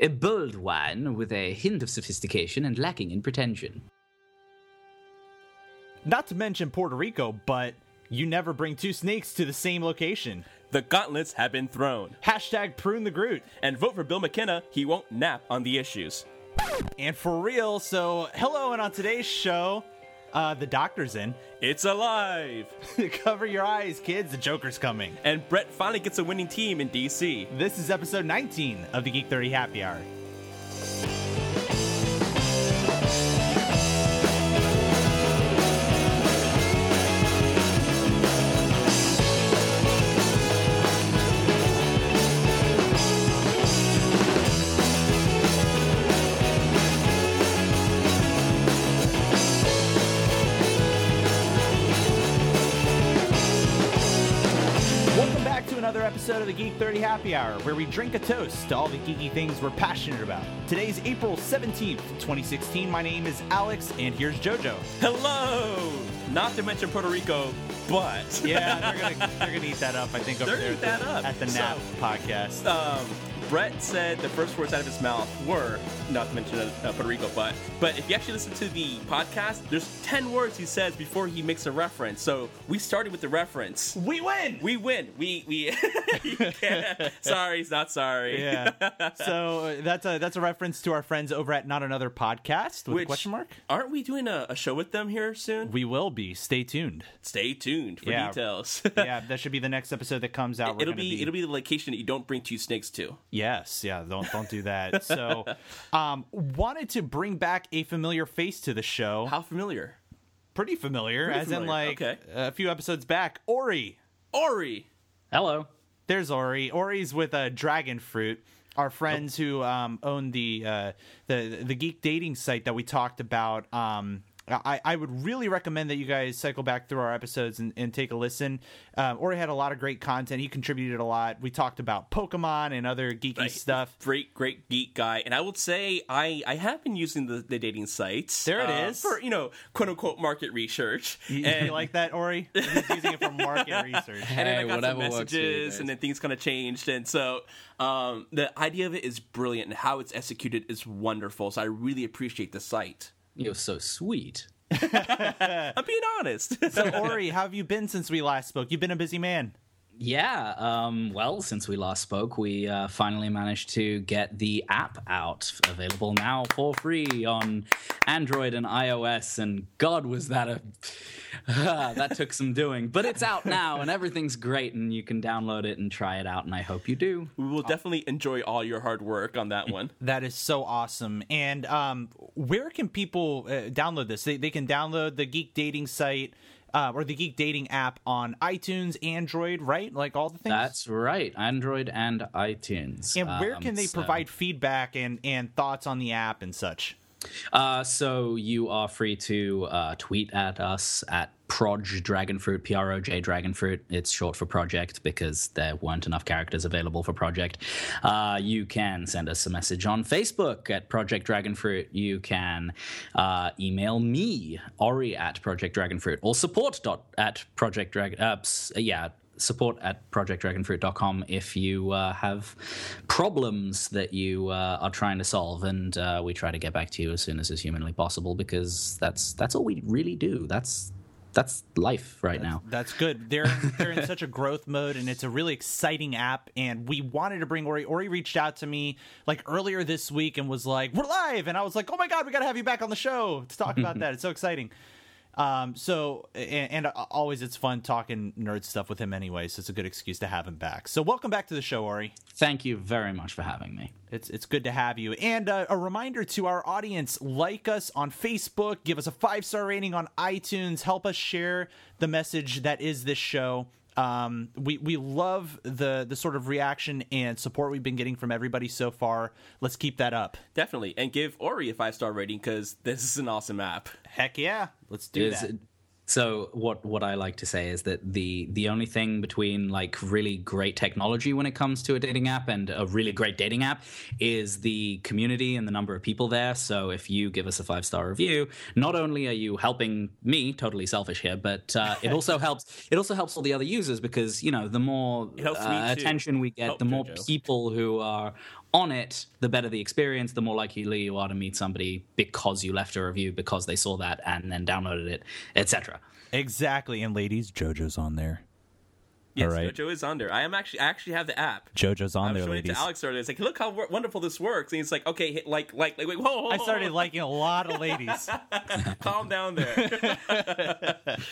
A bold wine with a hint of sophistication and lacking in pretension. Not to mention Puerto Rico, but you never bring two snakes to the same location. The gauntlets have been thrown. Hashtag prune the Groot. And vote for Bill McKenna, he won't nap on the issues. And for real, so hello, and on today's show, uh, the doctor's in. It's alive! Cover your eyes, kids, the Joker's coming. And Brett finally gets a winning team in DC. This is episode 19 of the Geek 30 Happy Hour. Hour, where we drink a toast to all the geeky things we're passionate about. Today's April 17th, 2016. My name is Alex, and here's JoJo. Hello! Not to mention Puerto Rico, but. Yeah, they're gonna eat that up. I think over They're there gonna at eat the, that up. at the So- Nap podcast. Um, Brett said the first words out of his mouth were, not to mention uh, Puerto Rico, but but if you actually listen to the podcast, there's 10 words he says before he makes a reference. So we started with the reference. we win. We win. We we. Sorry, he's not sorry. yeah. So uh, that's a that's a reference to our friends over at Not Another Podcast with a Which question mark. Aren't we doing a, a show with them here soon? We will be. Stay tuned. Stay tuned for Yeah. details. yeah, that should be the next episode that comes out. We're it'll gonna be, it'll be the location that you don't bring two snakes to. Yes, yeah, don't don't do that. so, um, wanted to bring back a familiar face to the show. How familiar? Pretty familiar, Pretty as in like okay. a few episodes back. Ori, Ori. Hello. there's Ori. Ori's with a dragon fruit. Our friends who um, own the uh, the the geek dating site that we talked about. Um, I, I would really recommend that you guys cycle back through our episodes and, and take a listen. Um, Ori had a lot of great content. He contributed a lot. We talked about Pokemon and other geeky Right. stuff. Great, great geek guy. And I would say I, I have been using the, the dating sites. There it uh, is. For, you know, quote unquote market research. You, and, you like that, Ori? He's using it for market research. and then I got some whatever works messages, and then things kind of changed. And so um, the idea of it is brilliant, and how it's executed is wonderful. So I really appreciate the site. You're so sweet. I'm being honest. So, Ori, how have you been since we last spoke? You've been a busy man. Yeah, um, well, since we last spoke, we uh, finally managed to get the app out, available now for free on Android and iOS. And God, was that a that took some doing, but it's out now, and everything's great, and you can download it and try it out. And I hope you do. we will definitely enjoy all your hard work on that one. That is so awesome. And um, where can people uh, download this? They, they can download the Geek Dating site uh, or the Geek Dating app on iTunes, Android, right? Like all the things. That's right, Android and iTunes. and where Um, can they so- provide feedback and, and thoughts on the app and such? Uh, so you are free to uh, tweet at us at Proj Dragonfruit, P R O J Dragonfruit. It's short for project because there weren't enough characters available for project. Uh, you can send us a message on Facebook at Project Dragonfruit. You can uh, email me, Ori at Project Dragonfruit, or support dot at Project Dragon. Uh, yeah support at projectdragonfruit.com if you uh, have problems that you uh, are trying to solve and uh, we try to get back to you as soon as is humanly possible because that's that's all we really do that's that's life right now That's good. They're they're in such a growth mode, and it's a really exciting app. And we wanted to bring Ori. Ori reached out to me like earlier this week and was like, "We're live," and I was like, "Oh my god, we got to have you back on the show to talk about that. It's so exciting." Um, so and, and uh, always it's fun talking nerd stuff with him anyway, so it's a good excuse to have him back. So welcome back to the show, Ori. thank you very much for having me It's it's good to have you. And uh, a reminder to our audience: like us on Facebook, give us a five star rating on iTunes, help us share the message that is this show. Um, we we love the the sort of reaction and support we've been getting from everybody so far. Let's keep that up. Definitely. And give Ori a five star rating because this is an awesome app. Heck yeah, let's do Is- that. So what what I like to say is that the the only thing between like really great technology when it comes to a dating app and a really great dating app is the community and the number of people there. So if you give us a five star review, not only are you helping me, totally selfish here, but uh, it also helps it also helps all the other users because you know the more uh, attention we get, the more Jojo. people who are on it, the better the experience, the more likely you are to meet somebody because you left a review because they saw that and then downloaded it, etc. Exactly. And ladies, JoJo's on there. Yes, All right. JoJo is on there. I am actually I actually have the app. JoJo's on I was there, showing it ladies. to Alex earlier. It's like, look how w- wonderful this works. And he's like, okay, hit like, like, like, wait, whoa, whoa, I started liking a lot of ladies. calm down there.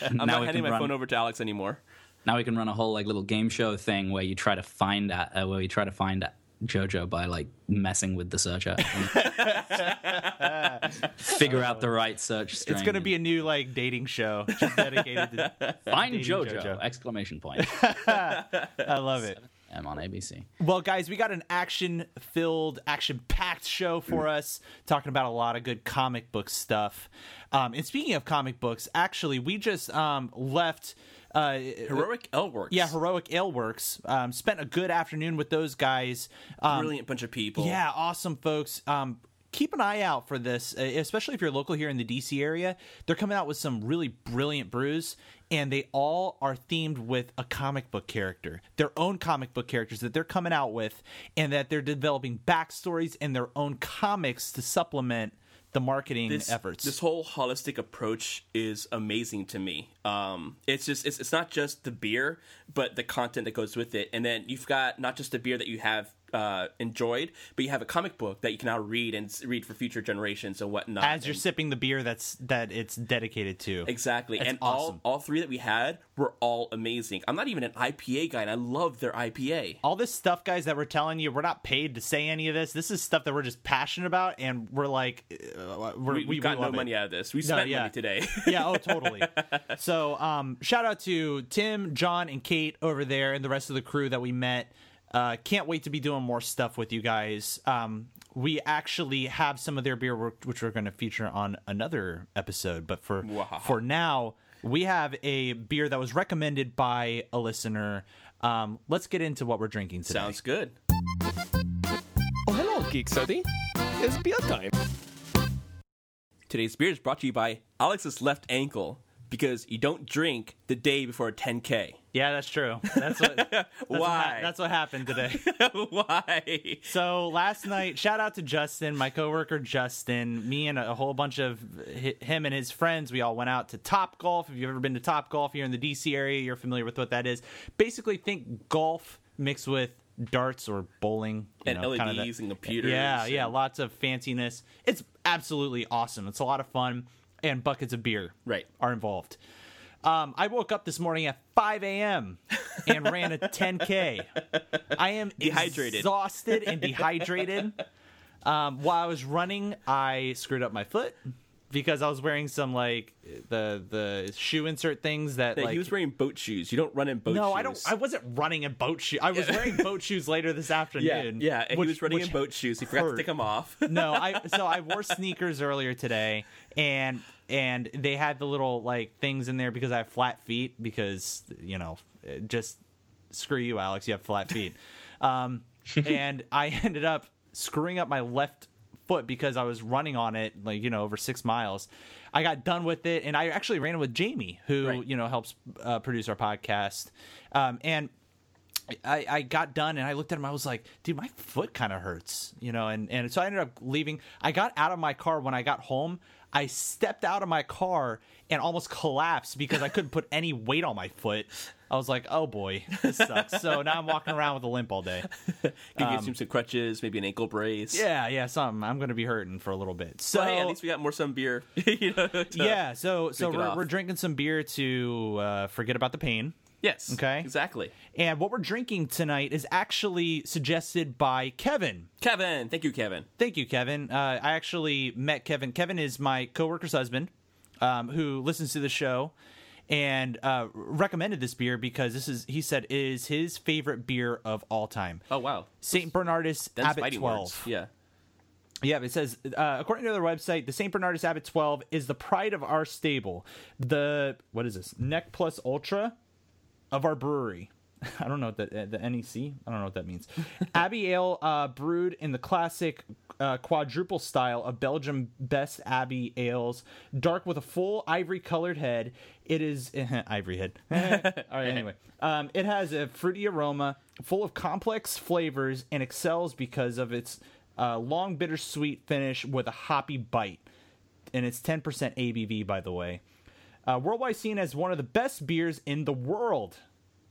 I'm Now not we handing can my run- phone over to Alex anymore. Now we can run a whole like little game show thing where you try to find uh, where you try to find JoJo by like messing with the searcher, figure out the right search string. It's going to be a new like dating show just dedicated to. find JoJo, JoJo. exclamation point. I love it. I'm on ABC. Well, guys, we got an action-filled, action-packed show for us, talking about a lot of good comic book stuff. Um, and speaking of comic books, actually, we just um, left. Uh, Heroic Works, yeah, Heroic Aleworks. Um, spent a good afternoon with those guys. Um, Brilliant bunch of people. Yeah, awesome folks. Um, keep an eye out for this, uh, especially if you're local here in the DC area. They're coming out with some really brilliant brews, and they all are themed with a comic book character, their own comic book characters that they're coming out with, and that they're developing backstories and their own comics to supplement the marketing this, efforts. This whole holistic approach is amazing to me. Um, it's just it's, it's not just the beer, but the content that goes with it. And then you've got not just the beer that you have uh, enjoyed, but you have a comic book that you can now read and read for future generations and whatnot. as you're And- sipping the beer that's that it's dedicated to. Exactly. That's and awesome. all all three that we had were all amazing. I'm not even an IPA guy and I love their IPA. all this stuff, guys, that we're telling you, we're not paid to say any of this. This is stuff that we're just passionate about, and we're like, uh, we're, We, we, got no love it. money out of this. We No, spent yeah. money today. yeah, oh, totally. So, um, shout out to Tim, John, and Kate over there, and the rest of the crew that we met. Uh, can't wait to be doing more stuff with you guys. Um, we actually have some of their beer, wh- which we're going to feature on another episode. But for Wow. for now, we have a beer that was recommended by a listener. Um, let's get into what we're drinking today. Sounds good. Oh, hello, Geek Study. It's beer time. Today's beer is brought to you by Alex's left ankle because you don't drink the day before a 10K. Yeah, that's true. That's what. That's What Why? ha- that's what happened today. Why? So last night, shout out to Justin, my coworker Justin. Me and a whole bunch of hi- him and his friends. We all went out to Top Golf. If you've ever been to Top Golf here in the DC area, you're familiar with what that is. Basically, think golf mixed with darts or bowling you And know, LEDs and computers Yeah, yeah, lots of fanciness. It's absolutely awesome. It's a lot of fun, and buckets of beer Right. are involved. Um, I woke up this morning at 5 a.m. and ran a 10K. I am Dehydrated. exhausted and dehydrated. Um, while I was running, I screwed up my foot because I was wearing some like the the shoe insert things that Yeah, like he was wearing boat shoes. You don't run in boat shoes. no, I don't. I wasn't running in boat shoes. I was wearing boat shoes later this afternoon. yeah. yeah And which- he was running in boat shoes. He forgot hurt. to take them off. no, I so I wore sneakers earlier today, and and they had the little like things in there because I have flat feet because you know just screw you, Alex. You have flat feet, um, and I ended up screwing up my left foot because I was running on it like you know over six miles. I got done with it, and I actually ran with Jamie, who Right. you know helps uh, produce our podcast, um, and. I, I got done and I looked at him. I was like, dude, my foot kind of hurts, you know. And and so I ended up leaving. I got out of my car when I got home. I stepped out of my car and almost collapsed because I couldn't put any weight on my foot. I was like, oh boy, this sucks. so now I'm walking around with a limp all day. You can get some crutches, maybe an ankle brace. Yeah, yeah, something. I'm gonna be hurting for a little bit. So Well, hey, at least we got more some beer. you know, yeah, so so we're, we're drinking some beer to uh, forget about the pain. Yes. Okay. Exactly. And what we're drinking tonight is actually suggested by Kevin. Kevin, thank you, Kevin. Thank you, Kevin. Uh, I actually met Kevin. Kevin is my coworker's husband, um, who listens to the show, and uh, recommended this beer because this is he said is his favorite beer of all time. Oh wow. Saint Bernardus That's Abbot fighting Twelve. words. Yeah. Yeah, it says uh, according to their website, the Saint Bernardus Abbot 12 is the pride of our stable. The what is this? Nec Plus Ultra of our brewery. I don't know what that the NEC. I don't know what that means. Abbey Ale uh, brewed in the classic uh, quadruple style of Belgium best Abbey ales, dark with a full ivory colored head. It is ivory head. All right. Anyway, um, it has a fruity aroma, full of complex flavors, and excels because of its uh, long bittersweet finish with a hoppy bite. And it's 10% ABV, by the way. Uh, worldwide seen as one of the best beers in the world.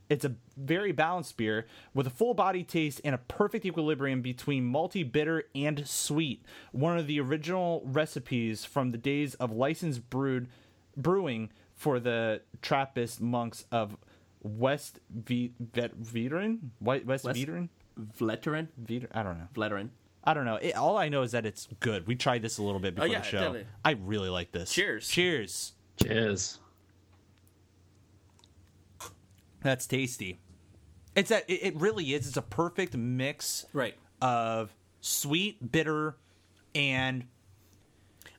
It's a very balanced beer with a full body taste and a perfect equilibrium between malty, bitter, and sweet. One of the original recipes from the days of licensed brewed brewing for the Trappist monks of West v- Vet- Veteran? West, West Veteran? I don't know. Vleteran. I don't know. It, all I know is that it's good. We tried this a little bit before yeah, the show. definitely. I really like this. Cheers. Cheers. Cheers. That's tasty. It's a. It, it really is. It's a perfect mix Right. of sweet, bitter, and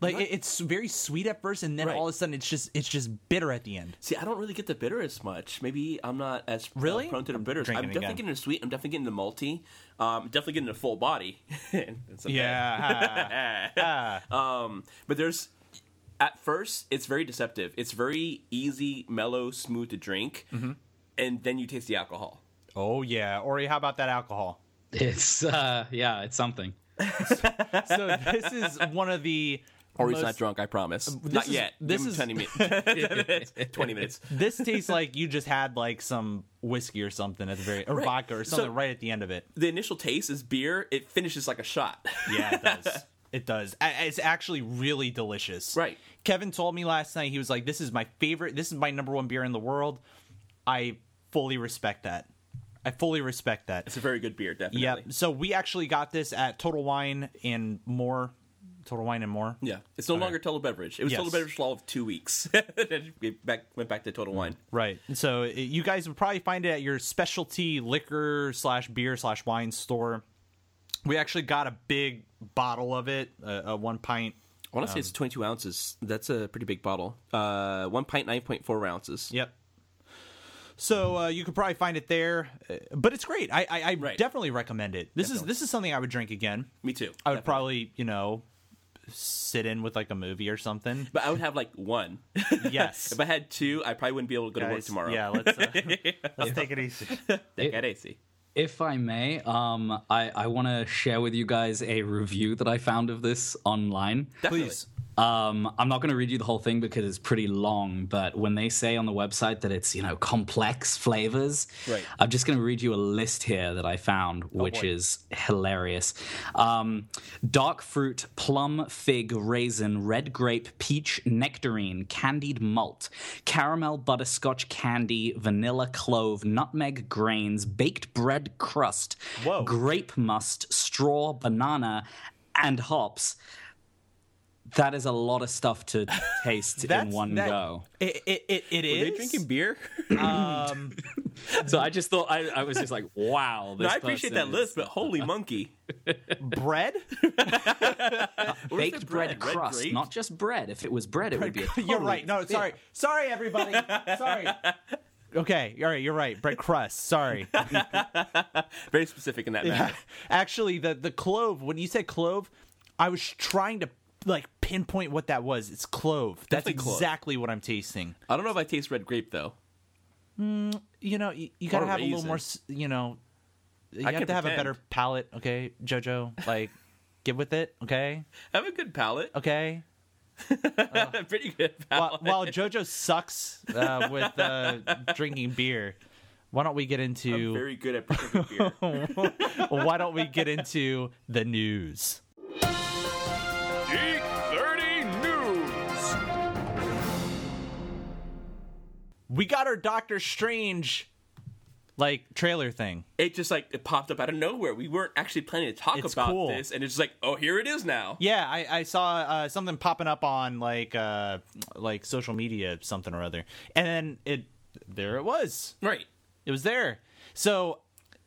like it, it's very sweet at first, and then Right. all of a sudden it's just it's just bitter at the end. See, I don't really get the bitter as much. Maybe I'm not as uh, Really? prone to the bitters. I'm drinking definitely again. getting the sweet. I'm definitely getting the malty. Um, definitely getting the full body. It's okay. Yeah. Um, but there's at first it's very deceptive. It's very easy, mellow, smooth to drink, Mm-hmm. and then you taste the alcohol. oh yeah. Ori, how about that alcohol? It's uh yeah, it's something. So this is one of the. Or he's most- not drunk, I promise. this not is- yet. this Give him is- 20 minutes. 20 minutes. This tastes like you just had like some whiskey or something at the very or Right. vodka or So- something right at the end of it. The initial taste is beer. It finishes like a shot. Yeah, it does. It does. It's actually really delicious. Right. Kevin told me last night he was like, "This is my favorite. This is my number one beer in the world." I fully respect that. I fully respect that. It's a very good beer, definitely. Yep. So we actually got this at Total Wine and More. Total Wine and More. Yeah, it's no longer total beverage. It was Yes. total beverage for all of two weeks. we back went back to total wine. Right. So it- you guys would probably find it at your specialty liquor slash beer slash wine store. We actually got a big bottle of it, a, a one pint. I want to say it's 22 ounces. That's a pretty big bottle. Uh, one pint, 9.4 ounces. Yep. So uh, you could probably find it there, uh, but it's great. I I, I Right. definitely recommend it. This is this is something I would drink again. Me too. I would definitely. probably you know sit in with like a movie or something. But I would have like one. Yes. if I had two, I probably wouldn't be able to go to work tomorrow. Yeah, let's uh, let's take it easy. At AC. If I may, um, I, I want to share with you guys a review that I found of this online. Definitely. Please. Um, I'm not going to read you the whole thing because it's pretty long, but when they say on the website that it's, you know, complex flavors, Right. I'm just going to read you a list here that I found, which boy. is hilarious. Um, dark fruit, plum, fig, raisin, red grape, peach, nectarine, candied malt, caramel, butterscotch candy, vanilla clove, nutmeg grains, baked bread crust, Whoa. grape must, straw, banana, and hops. That is a lot of stuff to taste in one that- go. It it it, it Are they drinking beer? Um, So I just thought I, I was just like, wow. This no, I appreciate that list, but holy monkey. bread. What is baked the bread, crust, grape? not just bread. If it was bread, it would be. A You're right. No, sorry, sorry, everybody. sorry. Okay, all right, you're right. Bread crust. Sorry. Very specific in that matter. Actually, the the clove. When you said clove, I was trying to like pinpoint what that was. It's clove. That's Definitely clove. exactly what I'm tasting. I don't know if I taste red grape though. You know, you, you gotta Or have a little raisin. more. s- You know, you I have can to have a pretend. better palate. Okay, Jojo. Like, get with it. Okay, I have a good palate. okay. Pretty good While, palate. while Jojo sucks uh, with uh, drinking beer, why don't we get I'm into very good at drinking beer. why don't we get into the news? We got our Doctor Strange like trailer thing. it just like it popped up out of nowhere. We weren't actually planning to talk It's about cool. this, and it's just like, oh, here it is now. Yeah, I, I saw uh, something popping up on like uh, like social media, something or other, and then it there it was. Right. It was there. So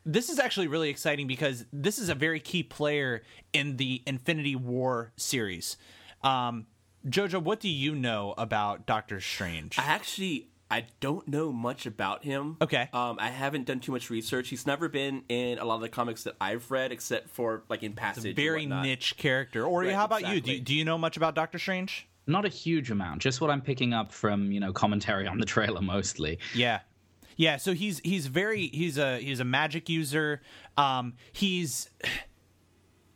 this is actually really exciting because this is a very key player in the Infinity War series. Um, Jojo, what do you know about Doctor Strange? I actually I don't know much about him. Okay. Um, I haven't done too much research. He's never been in a lot of the comics that I've read, except for like in passage. and Very whatnot. niche character. Or Right, how about you? Do, you? do you know much about Doctor Strange? Not a huge amount, just what I'm picking up from you know commentary on the trailer mostly. Yeah. Yeah, so he's he's very he's a he's a magic user. Um he's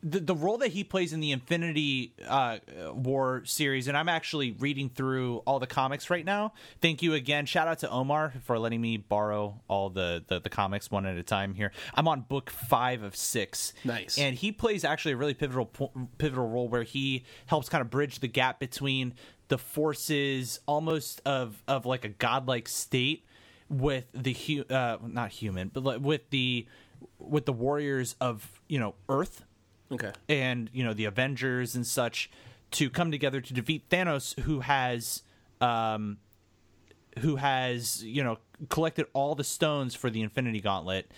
the the role that he plays in the Infinity uh, War series, and I'm actually reading through all the comics right now. Thank you again. Shout out to Omar for letting me borrow all the, the, the comics one at a time here. I'm on book five of six. Nice. And he plays actually a really pivotal pivotal role where he helps kind of bridge the gap between the forces almost of of like a godlike state with the hu- uh, not human, but like with the with the warriors of you know Earth Okay. and you know the Avengers and such to come together to defeat Thanos, who has um, who has you know collected all the stones for the Infinity Gauntlet,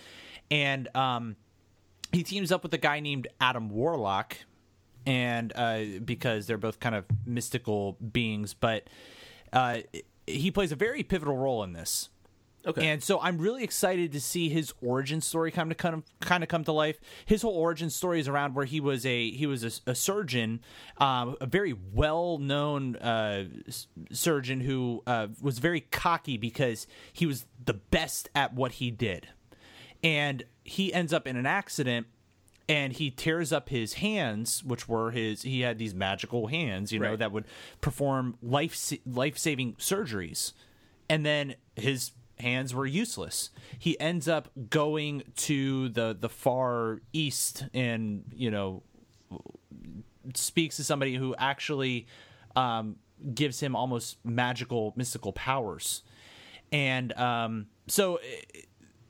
and um, he teams up with a guy named Adam Warlock, and uh, because they're both kind of mystical beings, but uh, he plays a very pivotal role in this. Okay. And so I'm really excited to see his origin story come to kind of kind of come to life. His whole origin story is around where he was a he was a, a surgeon, um, a very well known uh, surgeon who uh, was very cocky because he was the best at what he did, and he ends up in an accident. And he tears up his hands, which were his. He had these magical hands, you know, Right. that would perform life life saving surgeries and then his hands were useless. He ends up going to the the far east and you know speaks to somebody who actually um, gives him almost magical mystical powers, and um, so. eh,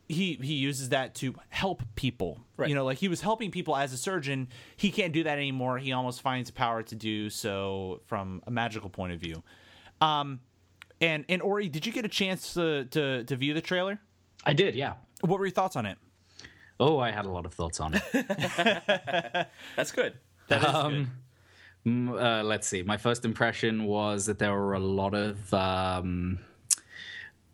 He, he uses that to help people. Right. You know, like he was helping people as a surgeon. He can't do that anymore. He almost finds power to do so from a magical point of view. Um, and and Ori, did you get a chance to to, to view the trailer? I did, yeah. What were your thoughts on it? Oh, I had a lot of thoughts on it. That's good. That is Um, Mm, uh, let's see. My first impression was that there were a lot of um,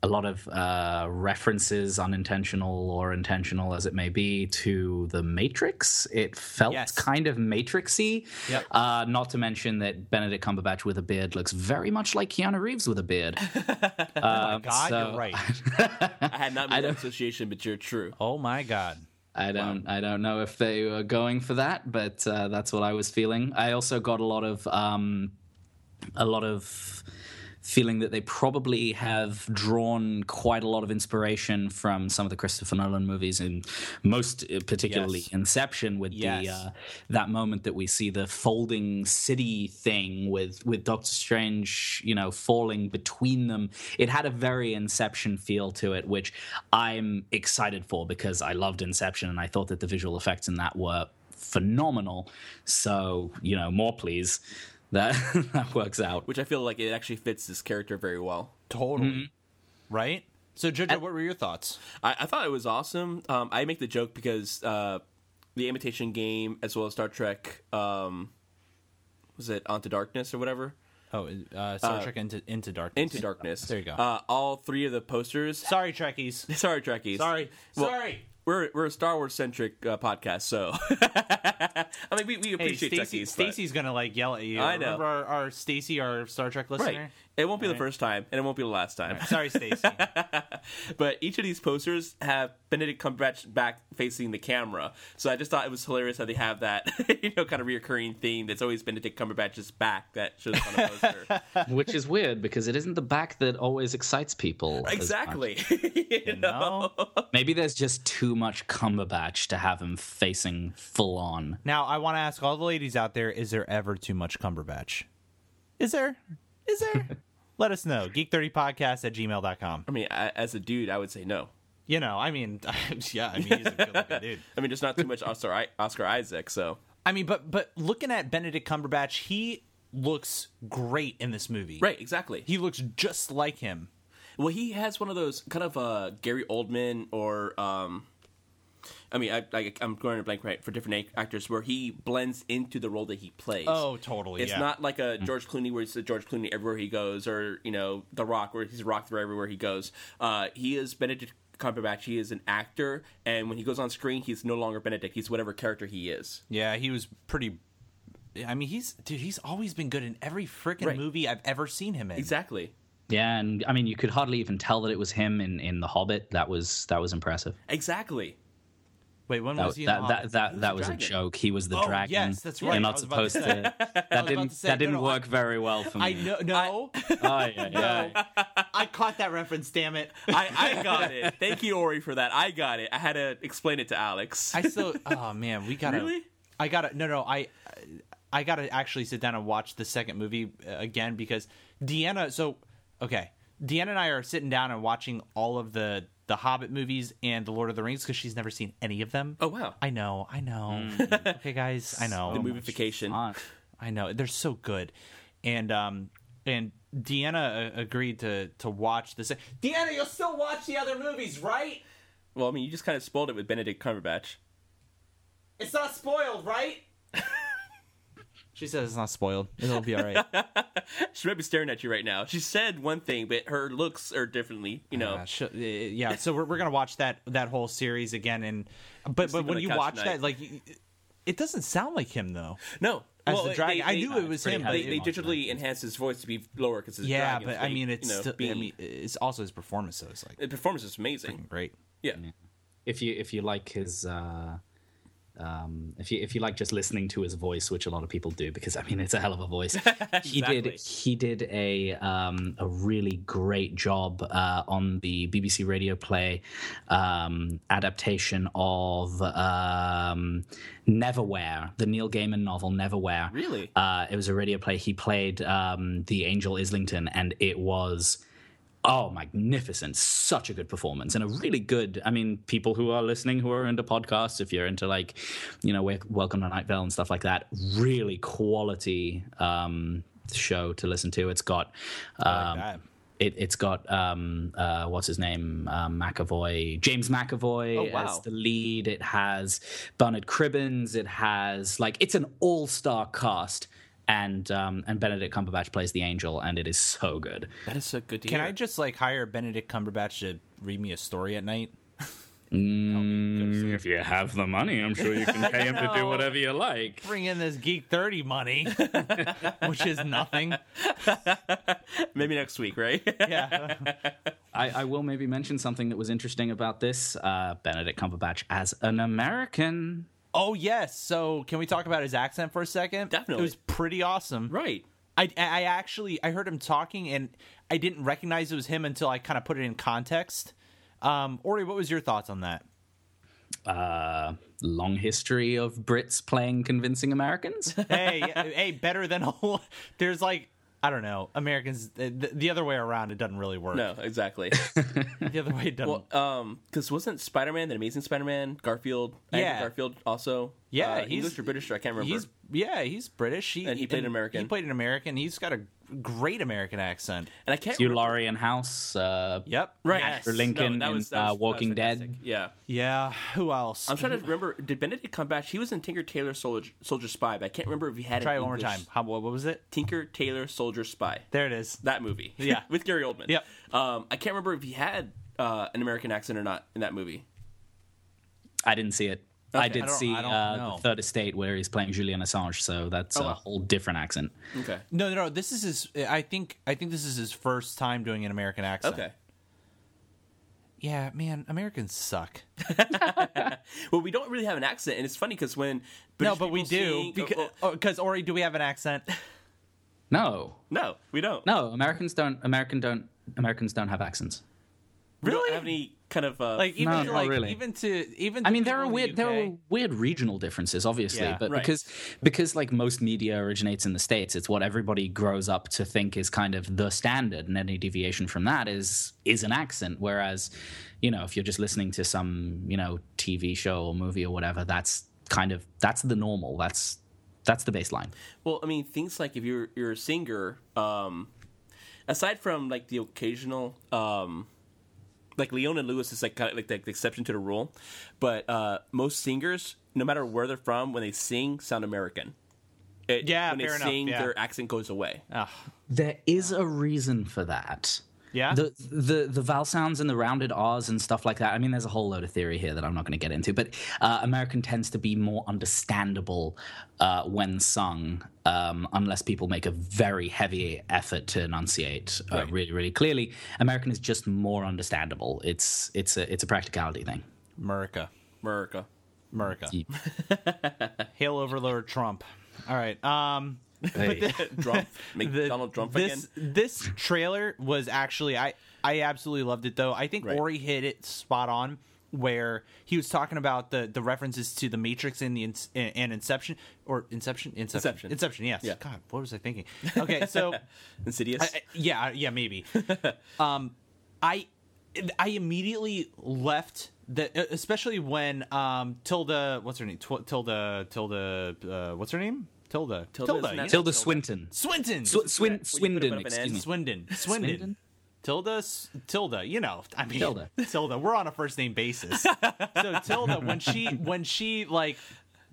a lot of uh, references, unintentional or intentional as it may be, to the Matrix. It felt Yes. kind of Matrixy. Yep. Uh, not to mention that Benedict Cumberbatch with a beard looks very much like Keanu Reeves with a beard. oh my God, so- you're right. I had not made that association, but you're true. Oh my God. I don't I don't know if they were going for that, but uh, that's what I was feeling. I also got a lot of um, a lot of feeling that they probably have drawn quite a lot of inspiration from some of the Christopher Nolan movies, and most uh, particularly Yes. Inception, with Yes. the uh, that moment that we see the folding city thing with with Doctor Strange, you know, falling between them. It had a very Inception feel to it, which I'm excited for because I loved Inception and I thought that the visual effects in that were phenomenal. So you know, more please. That that works out. Which I feel like it actually fits this character very well. Totally. Right? So, Jojo, what were your thoughts? I, I thought it was awesome. Um, I make the joke because uh, the Imitation Game, as well as Star Trek, um, was it Onto Darkness or whatever? Oh, uh, Star Trek Into, Into Darkness. Into Darkness. There you go. Uh, all three of the posters. Sorry, Trekkies. Sorry, Trekkies. Sorry. Well, Sorry. We're we're a Star Wars centric uh, podcast, so I mean we, we Hey, appreciate Stacy, Trekkies. but Stacy's gonna like yell at you. I know. Remember our, our Stacy, our Star Trek listener? Right. It won't be the first time, and it won't be the last time. Sorry, Stacy. But each of these posters have Benedict Cumberbatch back facing the camera. So I just thought it was hilarious how they have that, you know, kind of reoccurring theme that's always Benedict Cumberbatch's back that shows up on a poster. Which is weird because it isn't the back that always excites people. exactly. you no. know? Maybe there's just too much Cumberbatch to have him facing full on. Now, I want to ask all the ladies out there: Is there ever too much Cumberbatch? Is there? Is there? Let us know. Geek30podcast at gmail.com. I mean, I, as a dude, I would say no. You know, I mean, yeah, I mean, he's a good dude. I mean, there's not too much Oscar, Oscar Isaac, so. I mean, but but looking at Benedict Cumberbatch, he looks great in this movie. Right, exactly. He looks just like him. Well, he has one of those kind of uh, Gary Oldman or um, I mean, I, I, I'm going to blank right for different ac- actors where he blends into the role that he plays. Oh, totally. It's yeah. not like a George Clooney where it's a George Clooney everywhere he goes, or you know, The Rock where he's a rock through everywhere he goes. Uh, he is Benedict Cumberbatch. He is an actor, and when he goes on screen, he's no longer Benedict. He's whatever character he is. Yeah, he was pretty. I mean, he's dude. He's always been good in every freaking Right. movie I've ever seen him in. Exactly. Yeah, and I mean, you could hardly even tell that it was him in, in The Hobbit. That was that was impressive. Exactly. Wait, when That was he in that The that that, that the was a joke. He was the Oh, dragon. yes, that's right. You're not was about to supposed to. That didn't to say, that didn't no, no, work very well for me. I know. No, Oh, yeah, yeah. I caught that reference. Damn it! I, I got it. Thank you, Ori, for that. I got it. I had to explain it to Alex. I still. Oh man, we gotta. Really? I gotta. No, no. I. I gotta actually sit down and watch the second movie uh, again because Deanna. So okay, Deanna and I are sitting down and watching all of the the Hobbit movies and the Lord of the Rings because she's never seen any of them. oh wow. I know. I know. okay, guys. I know. the movification. I know they're so good, and um and Deanna uh, agreed to to watch this. Deanna, you'll still watch the other movies, right? Well, I mean, you just kind of spoiled it with Benedict Cumberbatch. It's not spoiled, right? she says it's not spoiled. It'll be all right. She might be staring at you right now. She said one thing, but her looks are differently. You know, Uh, sh- uh, yeah, so we're, we're gonna watch that that whole series again, and but but when you watch tonight. that, like, it doesn't sound like him though. no. As well, the dragon, they- I knew it was him. They, they digitally enhanced his voice to be lower because yeah, but I mean, it's you know, still. I being- mean, it's also his performance. So it's like the performance is amazing. great. Yeah. if you if you like his uh um if you if you like just listening to his voice which a lot of people do because i mean it's a hell of a voice. He did he did a um a really great job uh on the bbc radio play um adaptation of um neverwhere the neil gaiman novel neverwhere. Really? uh it was a radio play. He played um the angel islington and it was Oh, magnificent. Such a good performance and a really good. I mean, people who are listening who are into podcasts, if you're into like, you know, Wel- Welcome to Night Vale and stuff like that, really quality um, show to listen to. It's got. Um, it, it's got um, uh, what's his name um, McAvoy James McAvoy Oh, wow. as the lead. It has Bernard Cribbins. It has like it's an all star cast, and um, and Benedict Cumberbatch plays the angel, and it is so good. That is so good to Can hear. I just like hire Benedict Cumberbatch to read me a story at night? Mm, if you have the money, I'm sure you can pay him to do whatever you like. Bring in this Geek Thirty money, which is nothing. Maybe next week, right? Yeah, I, I will maybe mention something that was interesting about this uh, Benedict Cumberbatch as an American. Oh yes. So can we talk about his accent for a second? Definitely. It was pretty awesome. right. I, I actually I heard him talking and I didn't recognize it was him until I kind of put it in context. Um, Ori, what was your thoughts on that? Uh, long history of Brits playing convincing Americans. hey, hey, better than a whole. There's like I don't know Americans. The, the other way around, it doesn't really work. No, exactly. The other way it doesn't. well, um, because wasn't Spider Man, the Amazing Spider Man, Garfield, Andrew Yeah. Garfield also? Yeah, uh, he's- English or British? I can't remember. He's yeah, he's British. He, And he played an American. He played an American. He's got a great American accent. and I can't Hugh. Laurie and House. Uh, Yep. Right, Yes. For Lincoln that in, was- that uh, was- Walking Dead. Yeah, Yeah. Who else? I'm trying to remember. Did Benedict Cumberbatch? He was in Tinker Tailor Soldier, Soldier Spy, but I can't remember if he had Try it an one more time. How, what, what was it? Tinker Tailor Soldier Spy. There it is. That movie. Yeah. with Gary Oldman. Yep. Um, I can't remember if he had uh, an American accent or not in that movie. I didn't see it. I did I see I uh, the Third Estate where he's playing Julian Assange, so that's Oh, a wow. whole different accent. Okay. No, no, no. This is his. I think. I think this is his first time doing an American accent. Okay. Yeah, man, Americans suck. Well, we don't really have an accent, and it's funny because when no, but we do sing- because oh, oh, because Ori, do we have an accent? No, no, we don't. no, Americans don't. American don't. Americans don't have accents. We don't Really? have any kind of uh, Like even No, to, like really. even to even. I mean, there are weird the there are weird regional differences, obviously, Yeah. but Right. because because like most media originates in the states, it's what everybody grows up to think is kind of the standard, and any deviation from that is is an accent. Whereas, you know, if you're just listening to some you know TV show or movie or whatever, that's kind of that's the normal. That's that's the baseline. Well, I mean, things like if you're you're a singer, um, aside from like the occasional, um, like Leona Lewis is like kind of like the, the exception to the rule, but uh, most singers, no matter where they're from, when they sing, sound American. It- Yeah, when they fair enough, sing, yeah. their accent goes away. Ugh. There is a reason for that. Yeah? The the the vowel sounds and the rounded R's and stuff like that. I mean, there's a whole load of theory here that I'm not going to get into, but uh, American tends to be more understandable uh, when sung, um, unless people make a very heavy effort to enunciate uh, Right. really, really clearly. American is just more understandable. It's it's a it's a practicality thing. America. America. America. Hail Overlord Trump. All right. Um Hey. Trump. Make the- Donald Trump this, again. This trailer was actually I I absolutely loved it though. I think Right. Ori hit it spot on where he was talking about the the references to the Matrix and the and Inception or Inception Inception Inception. Inception yes. Yeah. God, what was I thinking? Okay, so Insidious. I- I- yeah, yeah, maybe. um, I I immediately left the, especially when um Tilda, what's her name? Tw- Tilda, Tilda, uh, what's her name? Tilda, Tilda Tilda, isn't you? Tilda Swinton. Swinton, Sw- Swin- Will you put Swindon, excuse me. Swindon, Swindon, Swindon? Tilda, S- Tilda. You know, I mean, Tilda. Tilda. We're on a first name basis. so Tilda, when she when she like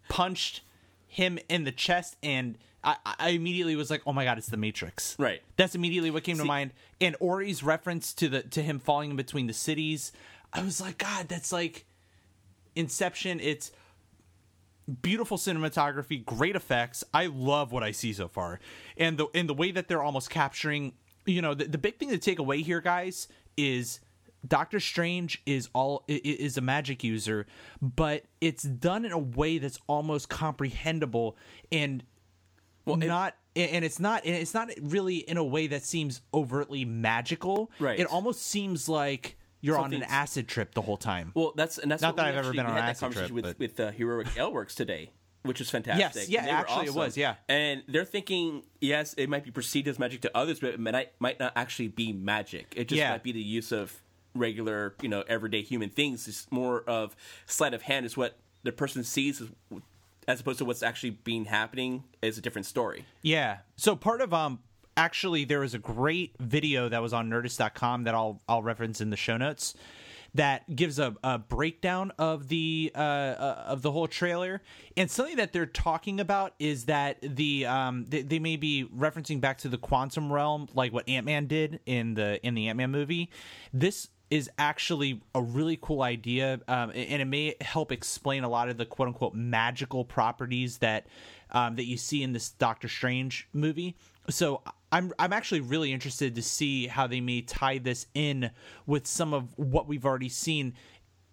punched him in the chest, and I, I immediately was like, oh my god, it's the Matrix. Right. That's immediately what came to mind. And Ori's reference to the to him falling in between the cities, I was like, God, that's like Inception. It's beautiful cinematography, great effects. I love what I see so far, and the in the way that they're almost capturing. You know, the, the big thing to take away here, guys, is Doctor Strange is all is a magic user, but it's done in a way that's almost comprehensible and well, not. and it's not. And it's not really in a way that seems overtly magical. Right. It almost seems like you're on an acid trip the whole time. Well, that's and that's Not that I've ever been on an acid conversation trip, with but- with uh, Heroic Aleworks today, which was fantastic. Yes, yeah, And they were actually it awesome. was, yeah. and they're thinking yes, it might be perceived as magic to others, but it might might not actually be magic. It just Yeah. might be the use of regular, you know, everyday human things. It's more of sleight of hand. Is what the person sees. As, as opposed to what's actually being happening is a different story. Yeah. So part of um actually there was a great video that was on nerdist.com that I'll I'll reference in the show notes that gives a, a breakdown of the uh, uh of the whole trailer and something that they're talking about is that the um they, they may be referencing back to the quantum realm like what Ant-Man did in the in the Ant-Man movie this is actually a really cool idea, um, and it may help explain a lot of the quote unquote magical properties that um, that you see in this Doctor Strange movie. So I'm I'm actually really interested to see how they may tie this in with some of what we've already seen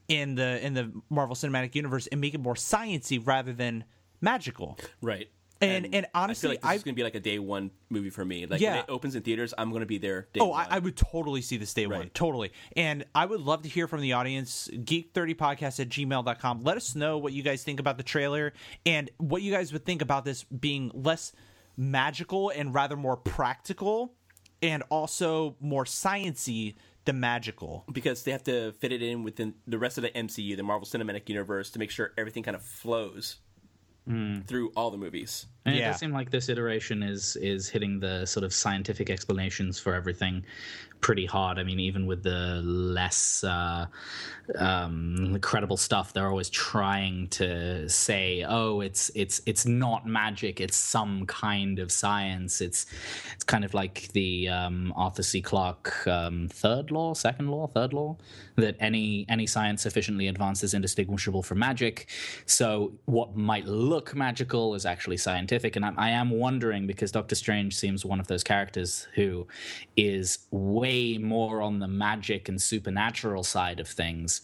in the in the Marvel Cinematic Universe and make it more sciency rather than magical. Right. And- and I honestly, feel like this I've- is going to be like a day one movie for me. Like Yeah. when it opens in theaters, I'm going to be there. Day Oh, one. I, I would totally see this day one. Totally. And I would love to hear from the audience. Geek30podcast at gmail.com. Let us know what you guys think about the trailer and what you guys would think about this being less magical and rather more practical and also more sciency than magical. because they have to fit it in within the rest of the MCU, the Marvel Cinematic Universe, to make sure everything kind of flows hmm. through all the movies. And it does seem like this iteration is is hitting the sort of scientific explanations for everything pretty hard. I mean, even with the less uh, um, credible stuff, they're always trying to say, "Oh, it's it's it's not magic. It's some kind of science." It's it's kind of like the um, Arthur C. Clarke um, third law, second law, third law that any any science sufficiently advanced is indistinguishable from magic. So what might look magical is actually scientific, and I, I am wondering because Doctor Strange seems one of those characters who is way more on the magic and supernatural side of things.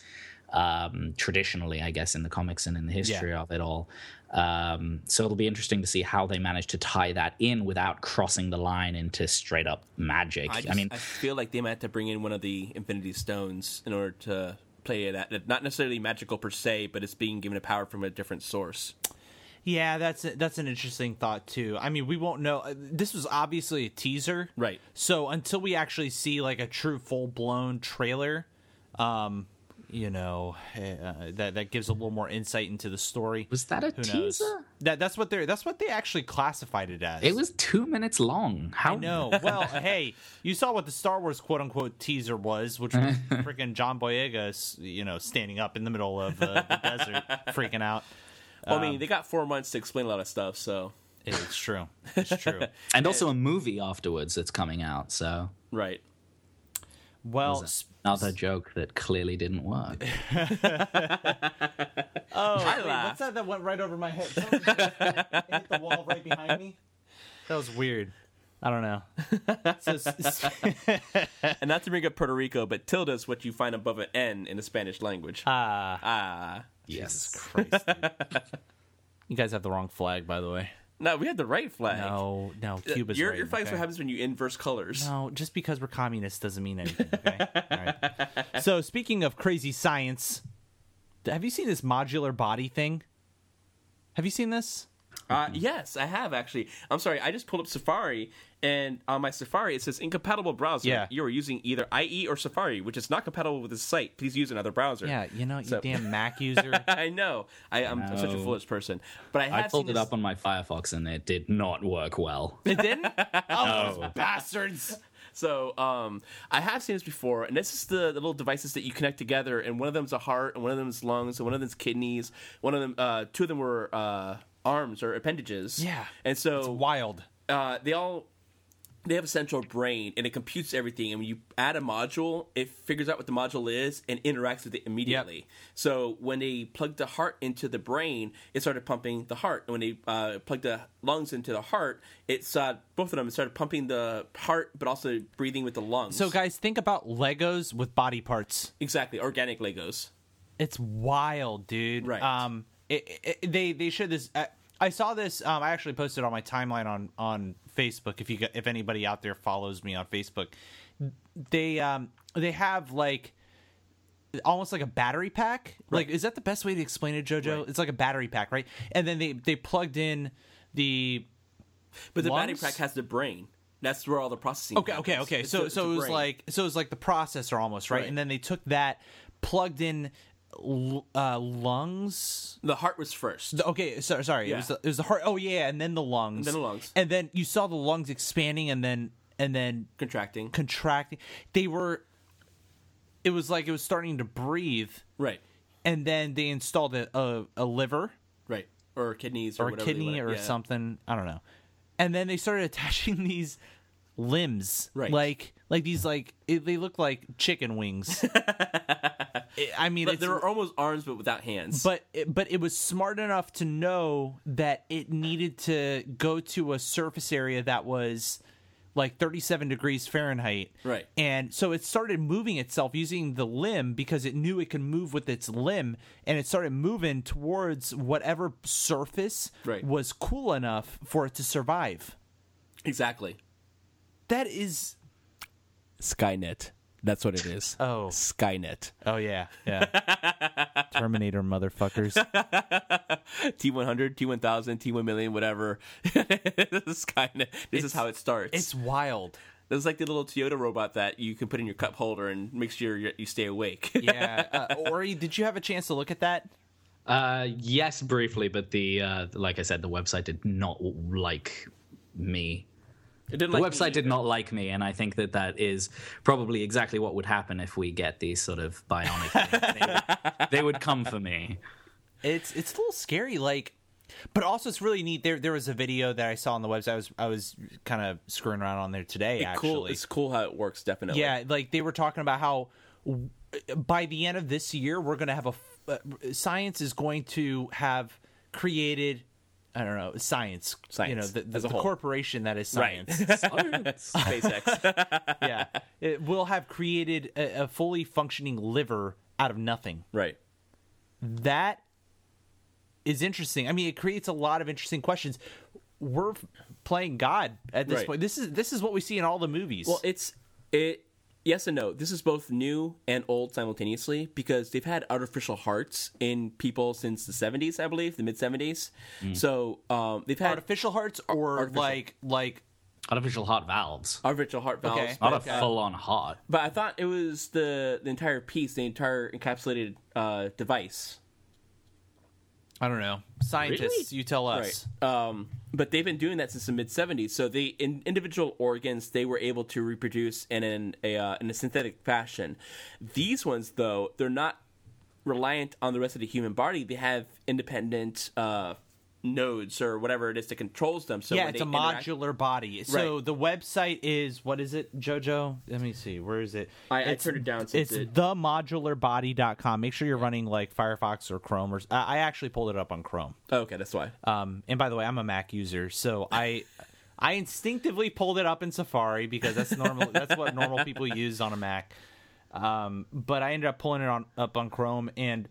Um, traditionally, I guess, in the comics and in the history of it all. Um, so it'll be interesting to see how they manage to tie that in without crossing the line into straight up magic. I, I, mean, I feel like they might have to bring in one of the Infinity Stones in order to play it at not necessarily magical per se, but it's being given a power from a different source. Yeah, that's that's an interesting thought too. I mean, we won't know. uh, This was obviously a teaser, Right. So until we actually see like a true full blown trailer, um, you know, uh, that that gives a little more insight into the story. Was that a Who knows? teaser? That that's what they're that's what they actually classified it as. It was two minutes long. How I know. Well, hey, you saw what the Star Wars quote unquote teaser was, which was freaking John Boyega, you know, standing up in the middle of uh, the desert, freaking out. Well, I mean, they got four months to explain a lot of stuff, so It's true. It's true. And also a movie afterwards that's coming out. So right. Well, There's another joke that clearly didn't work. oh, wait, what's that that went right over my head? Someone hit the wall right behind me. That was weird. I don't know. So, And not to bring up Puerto Rico, but tilde is what you find above an N in the Spanish language. Ah, ah. Yes. Christ, dude. You guys have the wrong flag, by the way. No, we had the right flag. No, no, Uh, Cuba's your, right. your flag's okay? what happens when you inverse colors. No, just because we're communists doesn't mean anything. Okay. All right. So speaking of crazy science, have you seen this modular body thing? Have you seen this? Uh, yes, I have actually. I'm sorry, I just pulled up Safari, and on my Safari it says incompatible browser. Yeah. You are using either IE or Safari, which is not compatible with this site. Please use another browser. Yeah, you know, you damn Mac user. I know. I, I'm, I'm such a foolish person, but I I have pulled seen it this- up on my Firefox and it did not work well. It didn't? Oh, those bastards. So um, I have seen this before, and this is the, the little devices that you connect together, and one of them's a heart, and one of them's lungs, and one of them's kidneys. One of them, uh, two of them were uh, arms or appendages. Yeah. and so Wild. uh, they all they have a central brain and it computes everything and when you add a module it figures out what the module is and interacts with it immediately so when they plugged the heart into the brain it started pumping the heart and when they uh, plugged the lungs into the heart it saw both of them started pumping the heart but also breathing with the lungs So, guys, think about Legos with body parts. exactly organic legos It's wild, dude. Right. Um, it, it, they they showed this. Uh, I saw this. Um, I actually posted on my timeline on on Facebook. If you if anybody out there follows me on Facebook, they um they have like almost like a battery pack. Like, is that the best way to explain it, Jojo? Right. It's like a battery pack, right? And then they they plugged in the but the battery pack has the brain that's where all the processing Okay, okay, okay. It's So it's so it was brain. like so it was like the processor almost, right? Right. And then they took that, plugged in uh, lungs. the heart was first The- Okay, so, sorry. It Yeah. was the, it was the heart. Oh yeah, and then the lungs. then the lungs. And then you saw the lungs expanding, and then and then contracting contracting. They were. It was like it was starting to breathe, right and then they installed a a, a liver right or kidneys or, or kidney or yeah. something. I don't know. And then they started attaching these limbs, Right. Like like these like it, they look like chicken wings. It- I mean, But it's, there were almost arms, but without hands. but it, but it was smart enough to know that it needed to go to a surface area that was like 37 degrees Fahrenheit. Right. And so it started moving itself using the limb because it knew it could move with its limb and it started moving towards whatever surface Right. was cool enough for it to survive. exactly. That is Skynet. That's what it is. Oh. Skynet. Oh yeah. Yeah. Terminator motherfuckers. T100, T1000, T1 million, whatever. this is kind of this is how it starts. It's wild. this is like the little Toyota robot that you can put in your cup holder and make sure you you stay awake. Yeah. Uh, Ori, did you have a chance to look at that? Uh, yes, briefly, but the uh, like I said, the website did not like me. It didn't The like website me did not like me, and I think that that is probably exactly what would happen if we get these sort of bionic. things. they, would, they would come for me. It's it's a little scary, like, but also it's really neat. There there was a video that I saw on the website. I was I was kind of screwing around on there today. It's actually, cool. It's cool how it works. Definitely. yeah, like they were talking about how by the end of this year we're gonna have a uh, science is going to have created. I don't know science. Science, you know the, the, as a the whole. corporation that is Right. science. SpaceX. yeah, it will have created a, a fully functioning liver out of nothing. right. that is interesting. I mean, it creates a lot of interesting questions. We're playing God at this Right. point. This is this is what we see in all the movies. Well, it's it. Yes and no. This is both new and old simultaneously because they've had artificial hearts in people since the '70s, I believe, the mid '70s. So um, they've had artificial hearts or artificial. like like Artificial heart valves. artificial heart valves. Okay. Not but, a full on heart. but I thought it was the the entire piece, the entire encapsulated uh, device. I don't know. Scientists, you tell us. Right. Um, but they've been doing that since the mid '70s. So the in individual organs they were able to reproduce in an, a uh, in a synthetic fashion. These ones, though, they're not reliant on the rest of the human body. They have independent uh, nodes or whatever it is that controls them. So yeah, it's a interact- modular body. So Right. the website is what is it, Jojo? Let me see. Where is it? I- I turned it down since It's it- themodularbody.com. Make sure you're running like Firefox or Chrome or I I actually pulled it up on Chrome. Oh, okay, that's why. Um, and by the way, I'm a Mac user, so I I instinctively pulled it up in Safari because that's normal. that's what normal people use on a Mac. Um, but I ended up pulling it on up on Chrome, and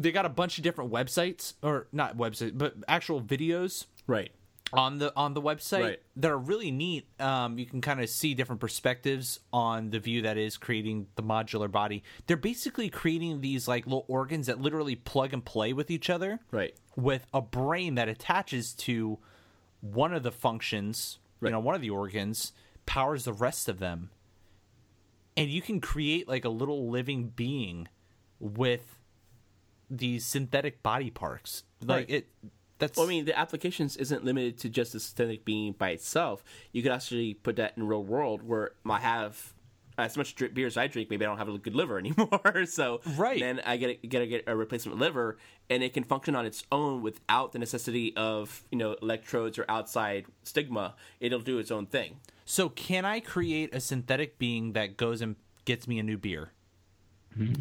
they got a bunch of different websites, or not websites, but actual videos Right. on the on the website Right. that are really neat. Um, you can kind of see different perspectives on the view that is creating the modular body. They're basically creating these like little organs that literally plug and play with each other Right. with a brain that attaches to one of the functions, Right. you know, one of the organs powers the rest of them. And you can create like a little living being with these synthetic body parts. Like Right. it that's Well, I mean, the applications isn't limited to just the synthetic being by itself. You could actually put that in real world where I have as much beer as I drink, maybe I don't have a good liver anymore. so Right. then I get a, get a, get a replacement liver, and it can function on its own without the necessity of you know electrodes or outside stigma. It'll do its own thing. So can I create a synthetic being that goes and gets me a new beer?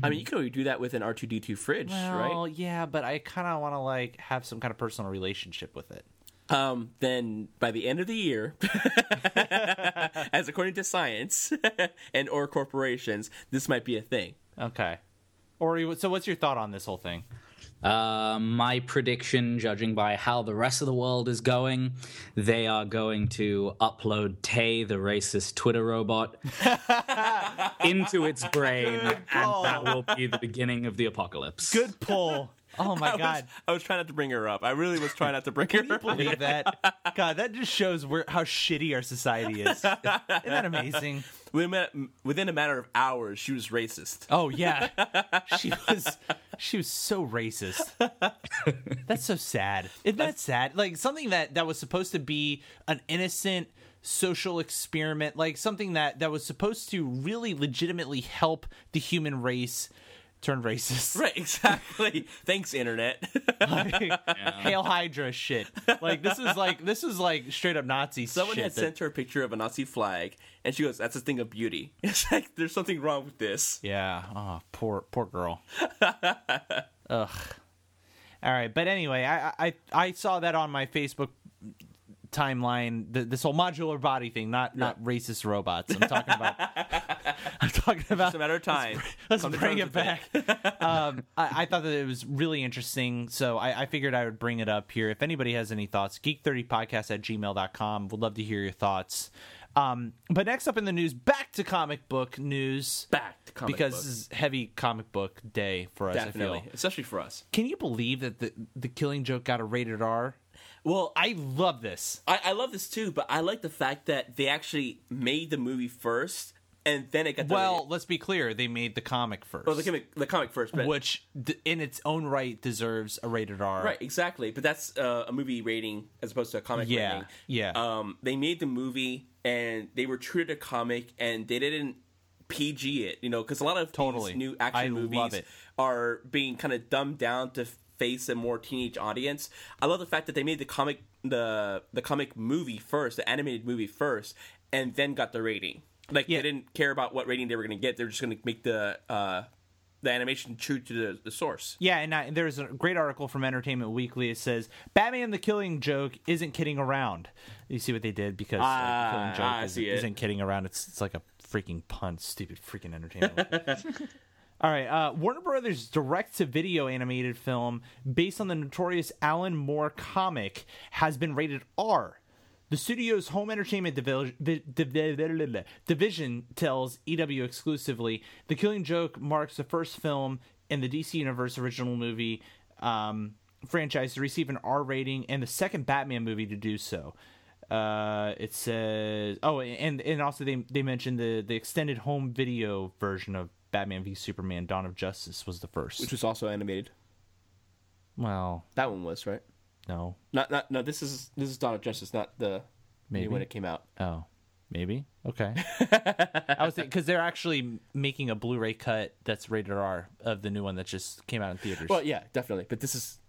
I mean, you can already do that with an R two D two fridge, right? Well, right? yeah, but I kind of want to like have some kind of personal relationship with it. Um, then by the end of the year, as according to science and or corporations, this might be a thing. Okay. Ori, so what's your thought on this whole thing? Uh, my prediction, judging by how the rest of the world is going, they are going to upload Tay, the racist Twitter robot, into its brain, and that will be the beginning of the apocalypse. Good pull. Oh my I was, god. I was trying not to bring her up. I really was trying not to bring her up. Believe that. God, that just shows where how shitty our society is. Isn't that amazing? Within a, within a matter of hours, she was racist. Oh yeah. She was she was so racist. That's so sad. Isn't that sad? Like something that that was supposed to be an innocent social experiment, like something that that was supposed to really legitimately help the human race turn racist. Right, exactly. Thanks, internet. Hail Hydra shit. Like this is like this is like straight up Nazi Someone shit. had that- sent her a picture of a Nazi flag, and she goes, "That's a thing of beauty." It's like there's something wrong with this. Yeah. Oh, poor poor girl. Ugh. All right, but anyway, I I I saw that on my Facebook timeline. The, this whole modular body thing, not not racist robots. I'm talking about. I'm talking about. It's a matter of time. Let's to bring it back. um, I, I thought that it was really interesting, so I, I figured I would bring it up here. If anybody has any thoughts, geek30podcast at gmail.com. Would love to hear your thoughts. Um, but next up in the news, back to comic book news. Back to comic because books. this is heavy comic book day for us. Definitely, I feel. especially for us. Can you believe that the the Killing Joke got a rated R? Well, I love this. I, I love this too, but I like the fact that they actually made the movie first, and then it got the Well, let's be clear. They made the comic first, well, the comic, the comic first, but which d- in its own right deserves a rated R. Right, exactly. But that's uh, a movie rating as opposed to a comic Yeah, rating. yeah. Um, they made the movie and they were true to the comic and they didn't PG it, you know, because a lot of Totally. these new action I movies are being kind of dumbed down to face a more teenage audience. I love the fact that they made the comic the the comic movie first, the animated movie first, and then got the rating. Like Yeah. they didn't care about what rating they were going to get. They're just going to make the uh, the animation true to the, the source. Yeah, and I, there's a great article from Entertainment Weekly. It says Batman: The Killing Joke isn't kidding around. You see what they did because uh, Ah, Killing Joke I isn't, isn't kidding around. It's it's like a freaking pun. Stupid freaking Entertainment. All right, uh, Warner Brothers direct-to-video animated film based on the notorious Alan Moore comic has been rated R. The studio's home entertainment divi- vi- divi- division tells EW exclusively The Killing Joke marks the first film in the DC Universe original movie um, franchise to receive an R rating and the second Batman movie to do so. uh, it says oh, and and also they they mentioned the the extended home video version of Batman v Superman: Dawn of Justice was the first. which was also animated. well, That one was right. no, Not not no. This is this is Dawn of Justice, not the Maybe. when it came out. oh, maybe okay. I was because they're actually making a Blu-ray cut that's rated R of the new one that just came out in theaters. Well, yeah, definitely. But this is.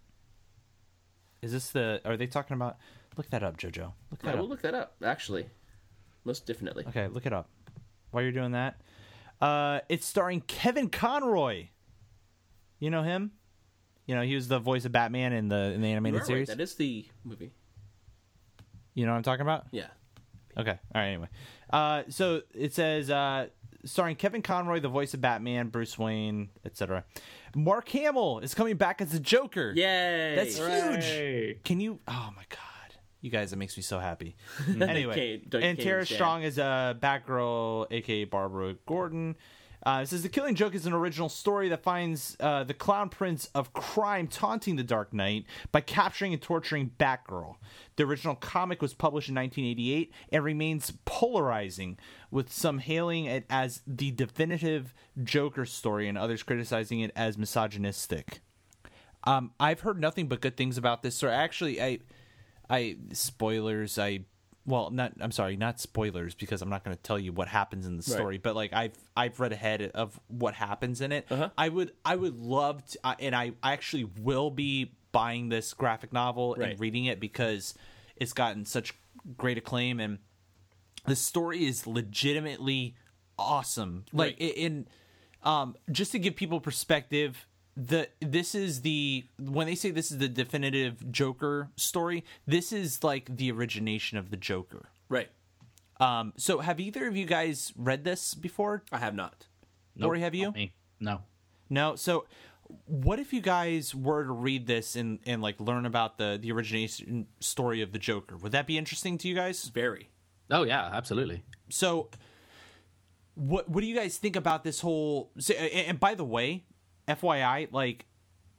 Is this the? Are they talking about? Look that up, Jojo. Look Yeah, that we'll look that up. Actually, most definitely. Okay, look it up. While you're doing that, uh, it's starring Kevin Conroy. You know him? You know he was the voice of Batman in the in the animated are right, series. That is the movie. You know what I'm talking about? Yeah. Okay. All right. Anyway, uh, so it says uh, starring Kevin Conroy, the voice of Batman, Bruce Wayne, etc. Mark Hamill is coming back as the Joker. Yay! That's huge. Can you? Oh my god, you guys, it makes me so happy. anyway, and Tara. Strong is a Batgirl, aka Barbara Gordon. Uh, it says the Killing Joke is an original story that finds uh, the clown prince of crime taunting the Dark Knight by capturing and torturing Batgirl. The original comic was published in 1988 and remains polarizing, with some hailing it as the definitive Joker story and others criticizing it as misogynistic. Um, I've heard nothing but good things about this story. Actually, I, I spoilers. I well, not. I'm sorry, not spoilers because I'm not going to tell you what happens in the story. But like I've I've read ahead of what happens in it. Uh-huh. I would I would love to, uh, and I I actually will be buying this graphic novel Right. and reading it because it's gotten such great acclaim and the story is legitimately awesome. Like Right. in um just to give people perspective, the this is the when they say this is the definitive Joker story, this is like the origination of the Joker. Right. Um so have either of you guys read this before? I have not. Or have you? Not me. No. No. So what if you guys were to read this and and like learn about the the origination story of the Joker? Would that be interesting to you guys? Very. Oh yeah, absolutely. so what what do you guys think about this whole so- and, and by the way fyi like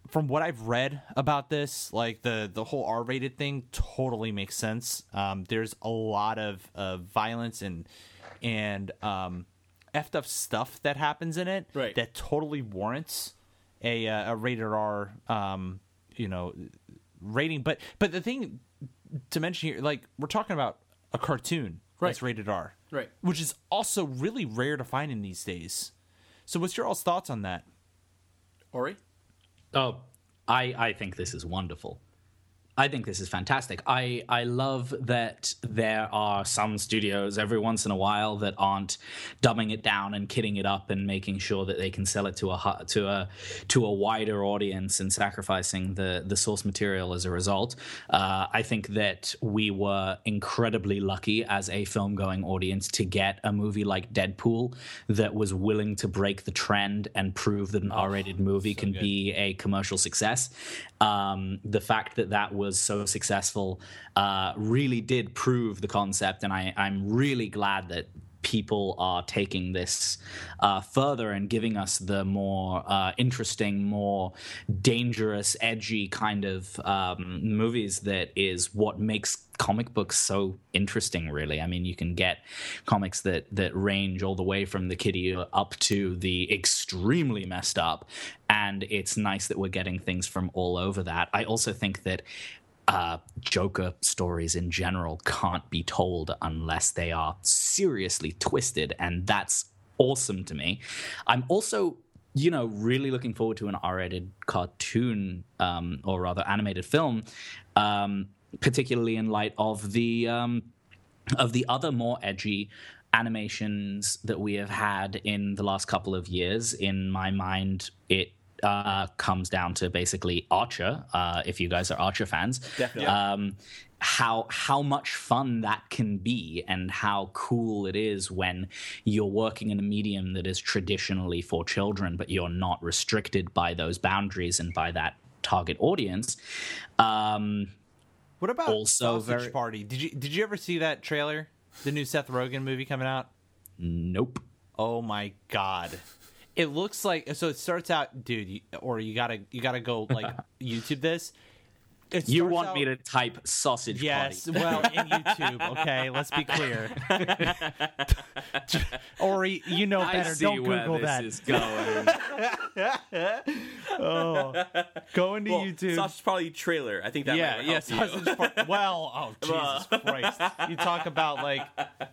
from what i've read about this like the the whole r-rated thing totally makes sense um there's a lot of of violence and and um effed up stuff that happens in it Right. that totally warrants a uh, a rated r um you know rating but but the thing to mention here like we're talking about a cartoon that's Right. rated r Right. which is also really rare to find in these days. So, what's your all's thoughts on that? Ori. Oh, I I think this is wonderful. I think this is fantastic. I I love that there are some studios every once in a while that aren't dumbing it down and kidding it up and making sure that they can sell it to a to a to a wider audience and sacrificing the the source material as a result. Uh, I think that we were incredibly lucky as a film going audience to get a movie like Deadpool that was willing to break the trend and prove that an R-rated movie can be a commercial success. Um, the fact that that was so successful uh, really did prove the concept, and I, I'm really glad that people are taking this uh, further and giving us the more uh, interesting, more dangerous, edgy kind of um, movies that is what makes comic books so interesting really. I mean you can get comics that that range all the way from the kiddie up to the extremely messed up and it's nice that we're getting things from all over that. I also think that uh, Joker stories in general can't be told unless they are seriously twisted, and that's awesome to me. I'm also, you know, really looking forward to an R-rated cartoon, um, or rather animated film, um, particularly in light of the um, of the other more edgy animations that we have had in the last couple of years. In my mind, it uh, comes down to basically Archer. Uh, if you guys are Archer fans, Definitely. um, how how much fun that can be, and how cool it is when you're working in a medium that is traditionally for children, but you're not restricted by those boundaries and by that target audience. Um, What about Also Sausage very- Party? Did you did you ever see that trailer? The new Seth Rogen movie coming out. nope. Oh my god. It looks like so it starts out dude you, or you got to you got to go like YouTube this. You want out- me to type sausage Yes, party? well, in YouTube, okay. Let's be clear. Ori, you know I better. Don't Google this that. is going. Oh, go into Well, YouTube. Sausage Party trailer. I think that yeah, yeah. Sausage well, oh Jesus Christ! You talk about like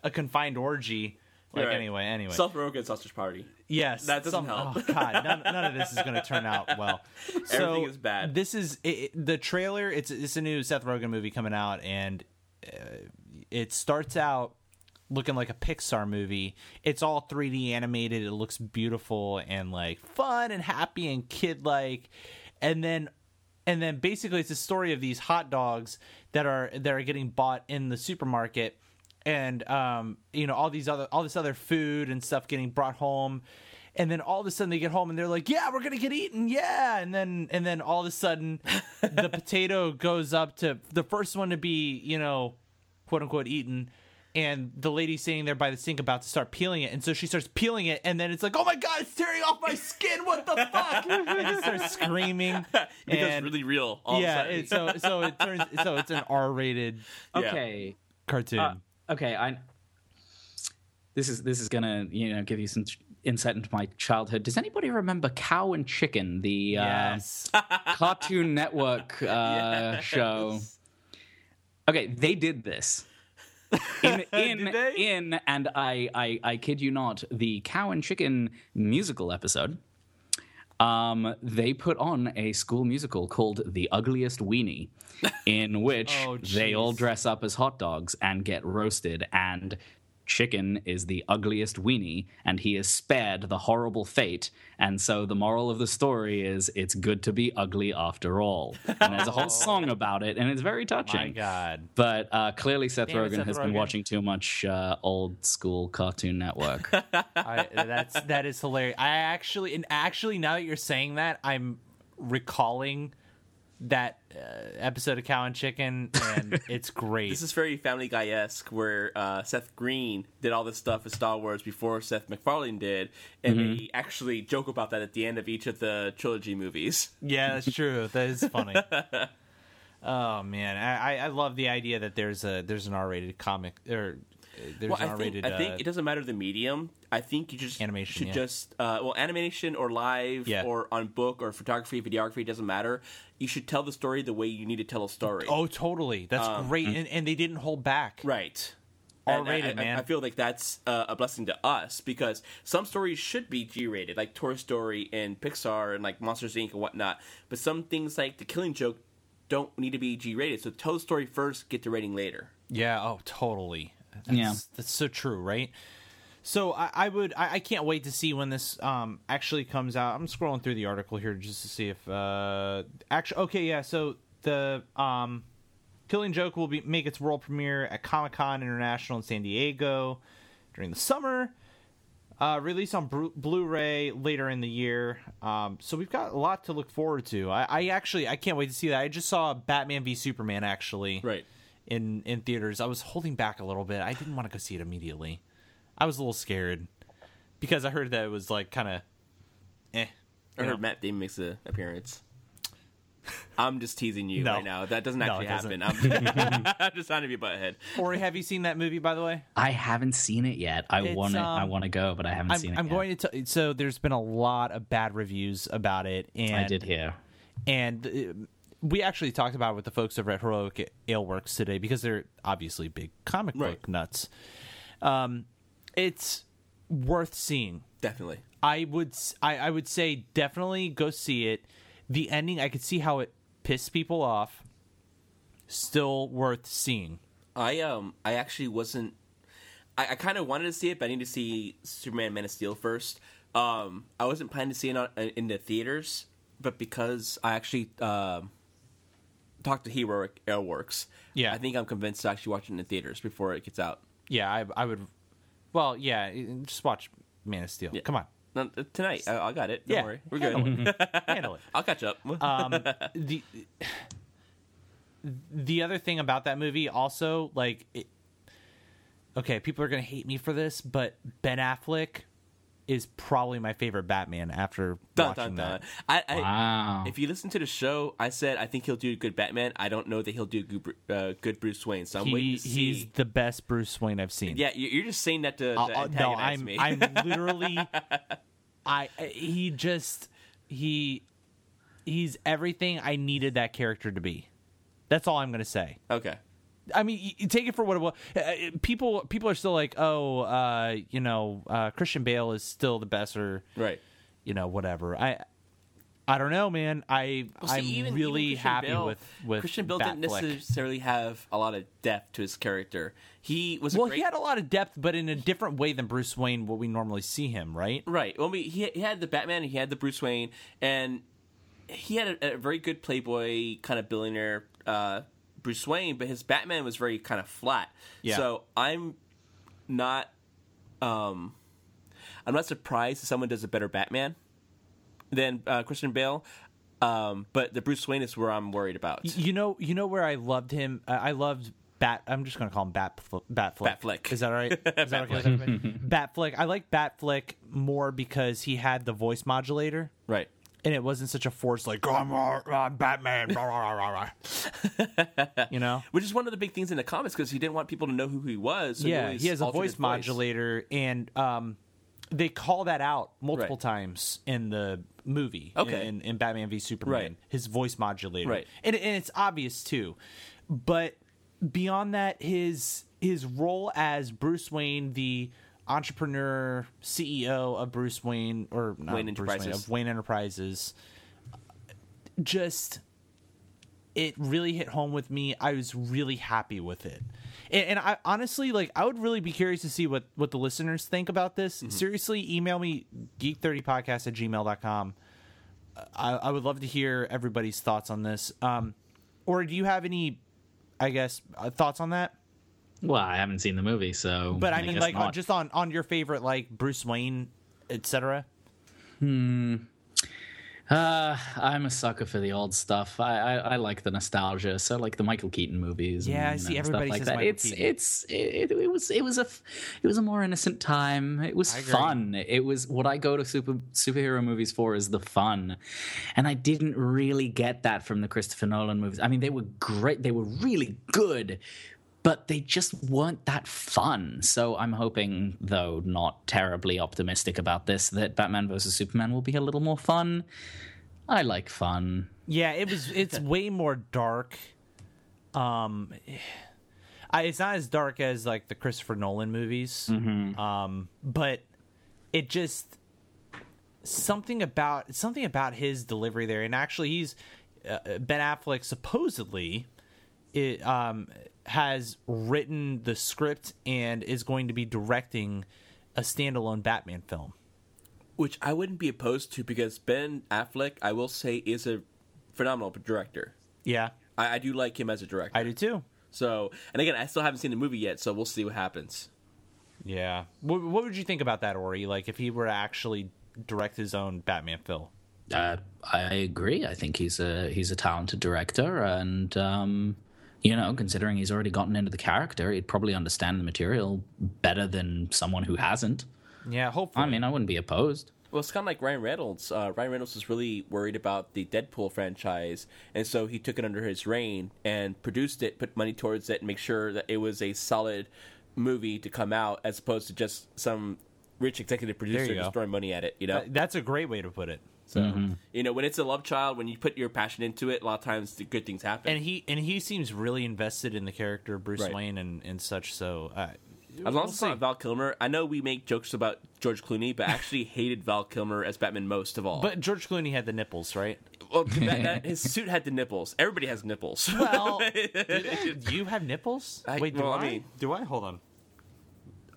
a confined orgy. Like Right. anyway, anyway. Seth Rogen Sausage Party. Yes, That doesn't some- help. Oh God, none, none of this is going to turn out well. So, Everything is bad. This is it, it- the trailer. It's it's a new Seth Rogen movie coming out, and uh, it starts out looking like a Pixar movie. It's all 3D animated. It looks beautiful and like fun and happy and kid like, and then and then basically it's a story of these hot dogs that are that are getting bought in the supermarket and um you know all these other all this other food and stuff getting brought home and then all of a sudden they get home and they're like yeah we're gonna get eaten yeah and then and then all of a sudden the potato goes up to the first one to be you know quote unquote eaten and the lady's sitting there by the sink about to start peeling it and so she starts peeling it and then it's like oh my god it's tearing off my skin what the fuck and it starts screaming It becomes really real. All yeah of a sudden. so so it turns so it's an r-rated Yeah. Okay. cartoon Uh, okay, I. This is this is gonna you know give you some insight into my childhood. Does anybody remember Cow and Chicken, the uh, Cartoon Network uh, show? Okay, they did this. In in in and I, I I kid you not, the Cow and Chicken musical episode. Um, they put on a school musical called The Ugliest Weenie, in which Oh, they all dress up as hot dogs and get roasted. And Chicken is the ugliest weenie, and he is spared the horrible fate. And so the moral of the story is it's good to be ugly after all. And there's a whole song about it, and it's very touching. Oh. my god But uh, clearly, Seth Damn Rogen Seth has been watching too much uh, old school Cartoon Network. I, that's that is hilarious. I actually and actually now that you're saying that, I'm recalling that uh, episode of Cow and Chicken, and it's great. This is very Family Guy esque, where uh, Seth Green did all this stuff with Star Wars before Seth MacFarlane did, and Mm-hmm. they actually joke about that at the end of each of the trilogy movies. yeah, that's true. That is funny. oh man, I, I- love the idea that there's a there's an R-rated comic or there's Well, I think R-rated. I think uh, it doesn't matter the medium. I think you just Animation, should yeah. just uh, well animation or live Yeah. or on book or photography, videography doesn't matter. You should tell the story the way you need to tell a story. oh, totally. That's great, and, and they didn't hold back. Um, Right. I- R-rated, I, man. I feel like that's uh, a blessing to us because some stories should be G-rated, like Toy Story and Pixar and like Monsters Inc. and whatnot. But some things like The Killing Joke don't need to be G-rated. So tell the story first, get the rating later. Yeah. Oh, totally. That's, Yeah. That's so true, right? So I, I would I, I can't wait to see when this um actually comes out. I'm scrolling through the article here just to see if uh actually okay yeah so the um Killing Joke will be make its world premiere at Comic Con International in San Diego during the summer. Uh, release on Blu- Blu-ray later in the year. Um, so we've got a lot to look forward to. I, I actually I can't wait to see that. I just saw Batman v Superman actually Right. In in theaters. I was holding back a little bit. I didn't want to go see it immediately. I was a little scared because I heard that it was like kind of eh. I you know? heard Matt Damon makes an appearance. I'm just teasing you No. right now. That doesn't actually it doesn't. happen. I'm, I'm just trying to be butthead. Ori, have you seen that movie by the way? I haven't seen it yet. I want to. I um, want to go, but I haven't I'm, seen it. I'm yet. going to tell. So there's been a lot of bad reviews about it, and I did hear. and uh, we actually talked about it with the folks over at Heroic Aleworks today because they're obviously big comic book Right. nuts. Um, it's worth seeing. Definitely. I would I, I would say definitely go see it. The ending, I could see how it pissed people off. Still worth seeing. I um I actually wasn't. I, I kind of wanted to see it, but I need to see Superman Man of Steel first. Um, I wasn't planning to see it on, in the theaters, but because I actually um talked to Heroic Aleworks, Yeah. I think I'm convinced to actually watch it in the theaters before it gets out. Yeah, I, I would. Well, yeah, just watch Man of Steel. Come on, No, tonight, I, I got it. Don't Yeah. worry, we're good. handle it. I'll catch up. um, the the other thing about that movie also like it, okay people are gonna hate me for this but ben affleck is probably my favorite Batman after Dun, watching dun, dun. that. I, I, Wow. If you listen to the show, I said I think he'll do a good Batman. I don't know that he'll do a good, uh, good Bruce Wayne. So I'm waiting He, to see. he's the best Bruce Wayne I've seen. yeah, you- you're just saying that to, to Uh, uh, antagonize no, I'm me. I'm literally I he just he he's everything I needed that character to be. That's all I'm gonna say. okay. I mean, you, you take it for what it was. Uh, uh, people people are still like, oh, uh, you know, uh, Christian Bale is still the best, or Right. you know, whatever. I I don't know, man. I Well, see, I'm even- really even happy Bale- with with Christian Bale didn't Batfleck. necessarily have a lot of depth to his character. He was a Well, great, he had a lot of depth, but in a different way than Bruce Wayne, what we normally see him, right? Right. Well, I mean, he, he had the Batman, he had the Bruce Wayne, and he had a, a very good playboy kind of billionaire uh, Bruce Wayne, but his Batman was very kind of flat. Yeah. So I'm not, um, I'm not surprised if someone does a better Batman than uh, Christian Bale. Um, but the Bruce Wayne is where I'm worried about. You know, you know where I loved him. I I loved Bat. I'm just gonna call him Bat Batflick. Batflick. Is that all right? Is that okay everybody? Batflick. I like Batflick more because he had the voice modulator, right. And it wasn't such a force like I'm, uh, I'm Batman. rah, rah, rah, rah, rah." you know. Which is one of the big things in the comics because he didn't want people to know who he was. So yeah, he has a voice modulator, and um, they call that out multiple Right. times in the movie. Okay. in, in Batman v Superman, Right. his voice modulator, Right. and and it's obvious too. But beyond that, his his role as Bruce Wayne, the entrepreneur CEO of Bruce Wayne or not Wayne Bruce Wayne, Enterprises. of Wayne Enterprises, just it really hit home with me. I was really happy with it. And, and I honestly like I would really be curious to see what what the listeners think about this. Seriously, email me geek30podcast at gmail.com. I, I would love to hear everybody's thoughts on this. Um, or do you have any, I guess, uh, thoughts on that? Well, I haven't seen the movie, so. But I mean, guess like, on, just on on your favorite, like Bruce Wayne, etc. Uh, I'm a sucker for the old stuff. I, I, I like the nostalgia. So like the Michael Keaton movies. and, Yeah, I see know, everybody stuff like says that. Michael it's Keaton. it's it, it was it was a it was a more innocent time. It was fun. It was what I go to super superhero movies for is the fun, and I didn't really get that from the Christopher Nolan movies. I mean, they were great. They were really good. But they just weren't that fun. So I'm hoping, though not terribly optimistic about this, that Batman vs Superman will be a little more fun. I like fun. Yeah, it was. It's way more dark. Um, I, it's not as dark as like the Christopher Nolan movies. Um, but it just something about something about his delivery there, and actually, he's uh, Ben Affleck supposedly it um has written the script and is going to be directing a standalone Batman film. which I wouldn't be opposed to because Ben Affleck, I will say, is a phenomenal director. Yeah, I, I do like him as a director. I do too. So, and again, I still haven't seen the movie yet, so we'll see what happens. Yeah. What, what would you think about that, Ori? Like, if he were to actually direct his own Batman film? Uh, I agree. I think he's a he's a talented director, and um, you know, considering he's already gotten into the character, he'd probably understand the material better than someone who hasn't. Yeah, hopefully. I mean, I wouldn't be opposed. Well, it's kind of like Ryan Reynolds. Uh, Ryan Reynolds was really worried about the Deadpool franchise, and so he took it under his reign and produced it, put money towards it, and make sure that it was a solid movie to come out, as opposed to just some rich executive producer just throwing money at it. You know, that's a great way to put it. So you know when it's a love child, when you put your passion into it, a lot of times the good things happen. And he and he seems really invested in the character of Bruce Right. Wayne and, and such. So, uh, As long we'll as it's not. Val Kilmer, I know we make jokes about George Clooney, but I actually hated Val Kilmer as Batman most of all. But George Clooney had the nipples, right? well, that, that, his suit had the nipples. Everybody has nipples. Well, do you have nipples? I- Wait, do well, I I? mean- do I? Hold on.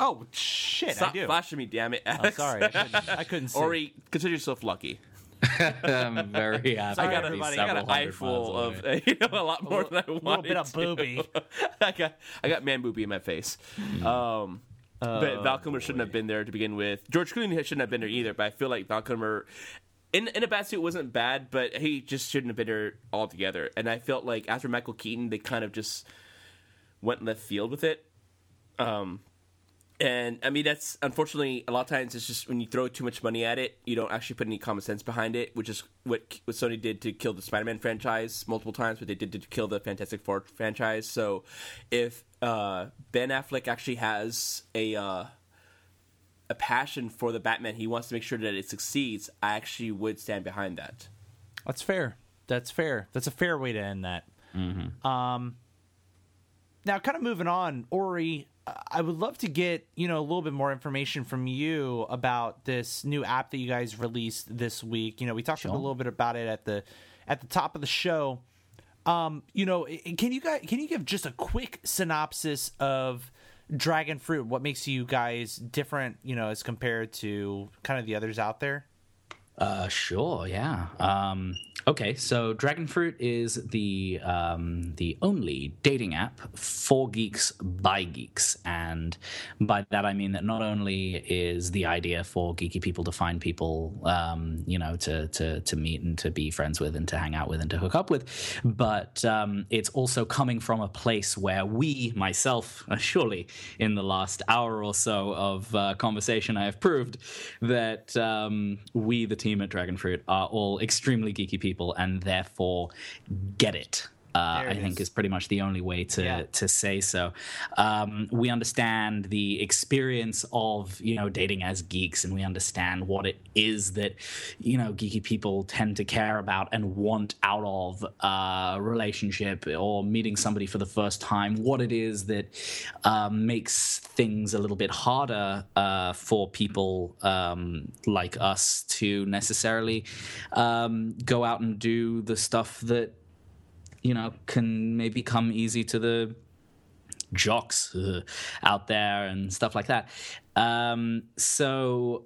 Oh shit! Stop I do. flashing me, damn it! Oh, Alex. sorry, I couldn't, I couldn't see. Ori, consider yourself lucky. I'm very happy. I got, to a, be I got an eye hundred full miles of away. you know a lot more than I wanted. little bit of booby. I got I got man booby in my face. Um, but Val Kilmer shouldn't have been there to begin with. George Clooney shouldn't have been there either. But I feel like Val Kilmer. In, in a bad suit wasn't bad, but he just shouldn't have been there altogether. And I felt like after Michael Keaton, they kind of just went left field with it. Um, And I mean, that's unfortunately a lot of times it's just when you throw too much money at it, you don't actually put any common sense behind it, which is what what Sony did to kill the Spider-Man franchise multiple times, what they did to kill the Fantastic Four franchise. So, if uh, Ben Affleck actually has a uh, a passion for the Batman, he wants to make sure that it succeeds. I actually would stand behind that. That's fair. That's fair. That's a fair way to end that. Um, now, kind of moving on, Ori, I would love to get you know a little bit more information from you about this new app that you guys released this week. You know, we talked a little bit about it at the at the top of the show. Um, you know, can you guys can you give just a quick synopsis of Dragon Fruit? What makes you guys different? You know, as compared to kind of the others out there. Uh, sure, yeah. Um, okay, so Dragonfruit is the um, the only dating app for geeks by geeks, and by that I mean that not only is the idea for geeky people to find people, um, you know, to to to meet and to be friends with and to hang out with and to hook up with, but um, it's also coming from a place where we, myself, surely in the last hour or so of uh, conversation, I have proved that um, we, the team at Dragonfruit, are all extremely geeky people and therefore get it. Uh, I think is. is pretty much the only way to Yeah. to say so. Um, we understand the experience of you know dating as geeks, and we understand what it is that you know geeky people tend to care about and want out of a relationship or meeting somebody for the first time. What it is that um, makes things a little bit harder uh, for people um, like us to necessarily um, go out and do the stuff that you know, can maybe come easy to the jocks uh, out there and stuff like that. Um, so,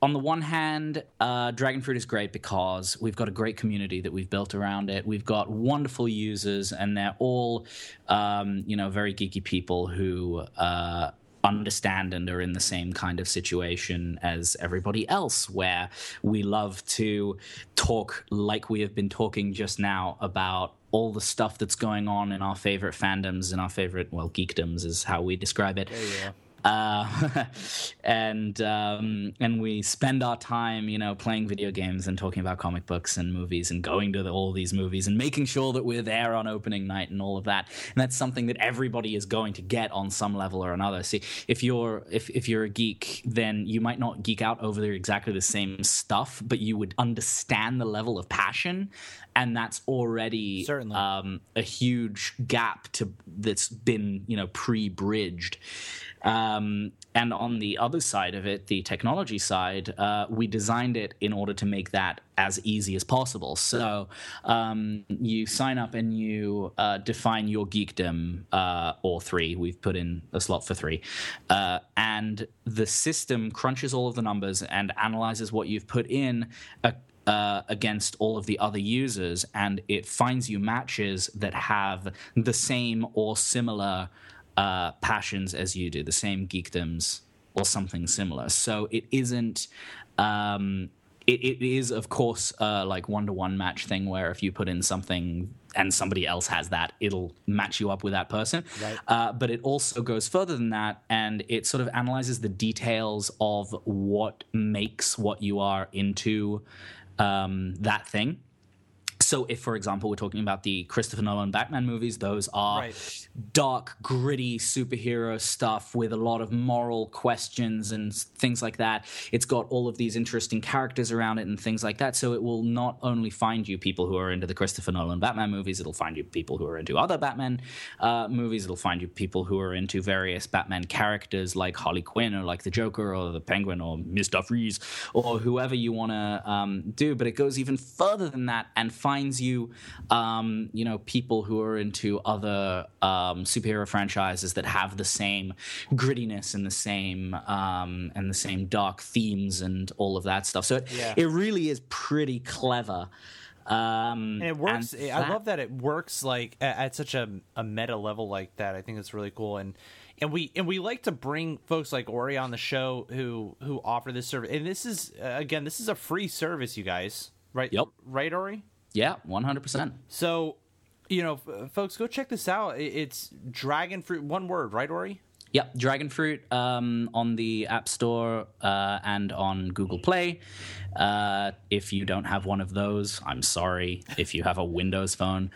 on the one hand, uh, Dragonfruit is great because we've got a great community that we've built around it. We've got wonderful users, and they're all, um, you know, very geeky people who. Uh, understand and are in the same kind of situation as everybody else, where we love to talk like we have been talking just now about all the stuff that's going on in our favorite fandoms and our favorite, well, geekdoms is how we describe it. Uh, and um, and we spend our time, you know, playing video games and talking about comic books and movies and going to the, all these movies and making sure that we're there on opening night and all of that. And that's something that everybody is going to get on some level or another. See, if you're if if you're a geek, then you might not geek out over exactly the same stuff, but you would understand the level of passion, and that's already Certainly. um, a huge gap to that's been you know pre-bridged. Um, and on the other side of it, the technology side, uh, we designed it in order to make that as easy as possible. So um, you sign up and you uh, define your geekdom, uh, or three. We've put in a slot for three. Uh, and the system crunches all of the numbers and analyzes what you've put in. uh uh, against all of the other users, and it finds you matches that have the same or similar uh, passions as you do, the same geekdoms or something similar. So it isn't. Um, it, it is, of course, uh, like one to one match thing where if you put in something and somebody else has that, it'll match you up with that person. Right. Uh, but it also goes further than that and it sort of analyzes the details of what makes what you are into um, that thing. So, if, for example, we're talking about the Christopher Nolan Batman movies, those are Right. dark, gritty superhero stuff with a lot of moral questions and things like that. It's got all of these interesting characters around it and things like that. So, it will not only find you people who are into the Christopher Nolan Batman movies, it'll find you people who are into other Batman uh, movies, it'll find you people who are into various Batman characters like Harley Quinn or like the Joker or the Penguin or Mr. Freeze or whoever you want to um, do. But it goes even further than that and finds you, um, you know, people who are into other um, superhero franchises that have the same grittiness and the same um, and the same dark themes and all of that stuff. So it, Yeah. it really is pretty clever. Um, and it works. and I love that it works like at, at such a, a meta level like that. I think it's really cool, and and we and we like to bring folks like Ori on the show who who offer this service. And this is uh, again, this is a free service, you guys. Right? Yep. Right, Ori. Yeah, one hundred percent. So, you know, f- folks, go check this out. It's Dragon Fruit, one word, right, Ori? Yep, Dragon Fruit um, on the App Store uh, and on Google Play. Uh, if you don't have one of those, I'm sorry. If you have a Windows phone,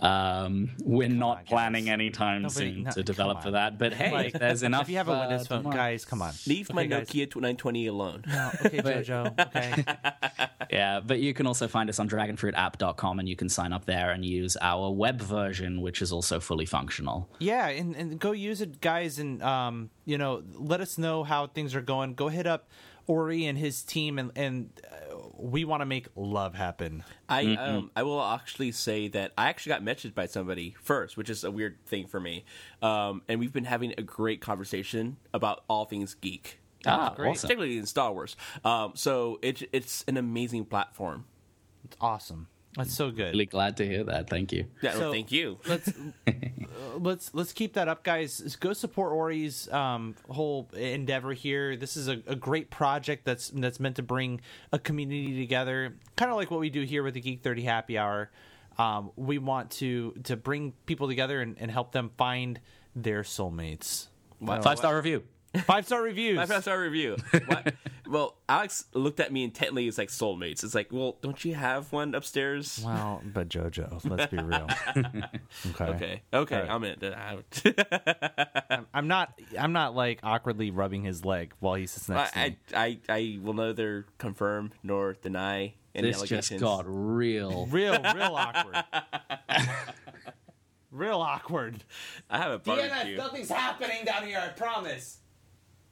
um, we're not on, guys. planning anytime Nobody- soon no, to develop for that. But hey, Like, there's enough. If you have a uh, Windows phone, tomorrow- guys, come on. Leave my guys. Nokia 920 alone. No, okay, Jojo. Okay. Yeah, but you can also find us on dragonfruitapp.com and you can sign up there and use our web version, which is also fully functional. Yeah, and, and go use it, guys, and um, you know, let us know how things are going. Go hit up Ori and his team, and and uh, we want to make love happen. I um I will actually say that I actually got messaged by somebody first, which is a weird thing for me. Um, and we've been having a great conversation about all things geek. Ah, Great, awesome. particularly in Star Wars. Um, so it, it's an amazing platform. It's awesome. That's so good. Really glad to hear that. Thank you. Yeah, So- well, thank you. let's uh, let's let's keep that up, guys. Go support Ori's um, whole endeavor here. This is a, a great project that's that's meant to bring a community together, kind of like what we do here with the Geek Thirty Happy Hour. Um, we want to to bring people together and, and help them find their soulmates. Five star review. Five star reviews. Five star review. What? well, Alex looked at me intently. It's like soulmates. It's like, well, don't you have one upstairs? Well, but JoJo, let's be real. okay. Okay, okay, All right. I'm in. I'm not. I'm not like awkwardly rubbing his leg while he sits next to I, me. I, I, I will neither confirm nor deny any This allegations. just got real. Real, real awkward. real awkward. I have a barbecue. nothing's happening down here. I promise.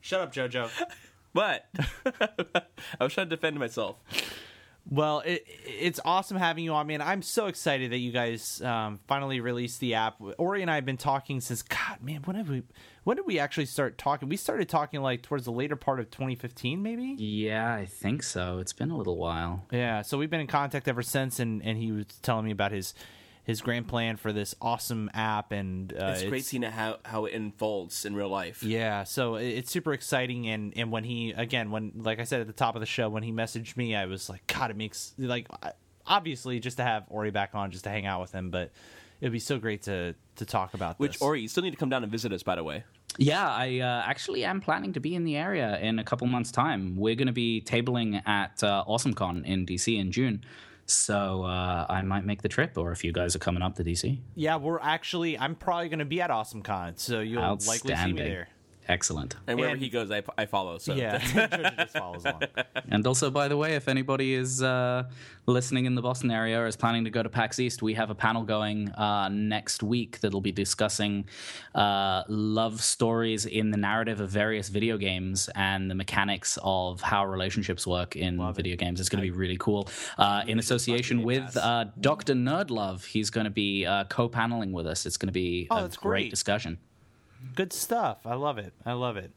Shut up, JoJo. But I was trying to defend myself. Well, it, it's awesome having you on, man. I'm so excited that you guys um, finally released the app. Ori and I have been talking since God, man. When have we? When did we actually start talking? We started talking like towards the later part of 2015, maybe. Yeah, I think so. It's been a little while. Yeah, so we've been in contact ever since, and, and he was telling me about his his grand plan for this awesome app, and uh, It's, great seeing how how it unfolds in real life. Yeah, so it- it's super exciting, and and when he again, when like I said at the top of the show, when he messaged me, I was like, God, it makes like obviously just to have Ori back on, just to hang out with him, but it'd be so great to to talk about Which this. Ori, you still need to come down and visit us, by the way. Yeah, I uh, actually am planning to be in the area in a couple months' time. We're going to be tabling at uh, AwesomeCon in DC in June. So uh, I might make the trip, or if you guys are coming up to DC. yeah, we're actually I'm probably going to be at AwesomeCon, so you'll likely see me there. Excellent. And wherever And- he goes, I, I follow. So Yeah, Georgia just follows along. And also, by the way, if anybody is uh, listening in the Boston area or is planning to go to PAX East, we have a panel going uh, next week that'll be discussing uh, love stories in the narrative of various video games and the mechanics of how relationships work in video games. It's going to be really cool. Uh, in association with uh, Dr. Nerdlove, he's going to be uh, co paneling with us. It's going to be Oh, a great great. discussion. Good stuff. I love it. I love it.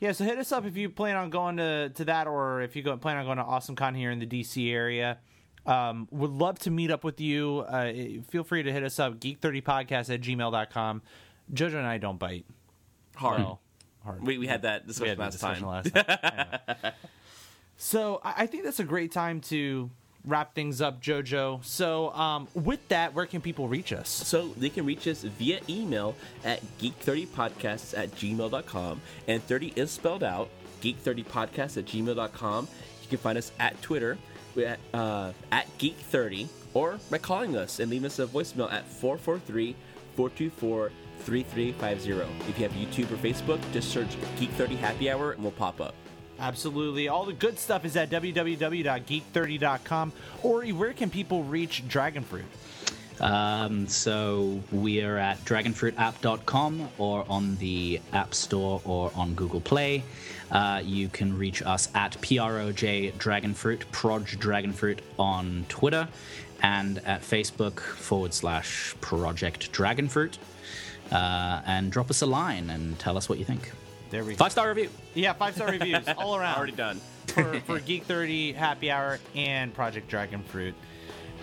Yeah, so hit us up if you plan on going to, to that or if you go, plan on going to AwesomeCon here in the DC area. Um, would love to meet up with you. Uh, feel free to hit us up, geek30podcast at gmail.com. Jojo and I don't bite. hard. Well, hard. We, we had that discussion had last discussion time. last time. Anyway. So I, I think that's a great time to wrap things up, Jojo. So um, with that, where can people reach us? So they can reach us via email at geek30podcasts at gmail.com. And 30 is spelled out, geek30podcasts at gmail.com. You can find us at Twitter at, uh, at geek30 or by calling us and leaving us a voicemail at 443 424 3350. If you have YouTube or Facebook, just search Geek30 Happy Hour and we'll pop up. Absolutely. All the good stuff is at www.geek30.com. Or where can people reach Dragonfruit? Um, so we are at dragonfruitapp.com or on the App Store or on Google Play. Uh, you can reach us at PROJ Dragonfruit, Proj Dragonfruit on Twitter, and at Facebook forward slash Project Dragonfruit. Uh, and drop us a line and tell us what you think. There we go. Five star review. Yeah, five star reviews all around. Already done. for, for Geek 30 Happy Hour and Project Dragonfruit.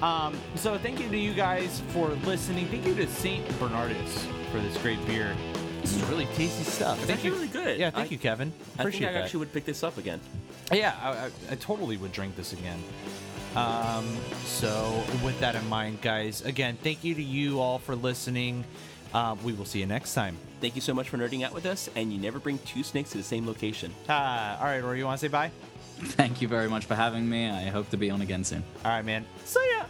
Um, so thank you to you guys for listening. Thank you to Saint Bernardus for this great beer. This is really tasty stuff. It's thank actually you. really good. Yeah, thank I- you, Kevin. I think Appreciate I that. actually would pick this up again. Yeah, I, I, I totally would drink this again. Um, so with that in mind, guys, again, thank you to you all for listening. Uh, we will see you next time. Thank you so much for nerding out with us, and you never bring two snakes to the same location. Uh, all right, Ori, you want to say bye? Thank you very much for having me. I hope to be on again soon. All right, man. See ya.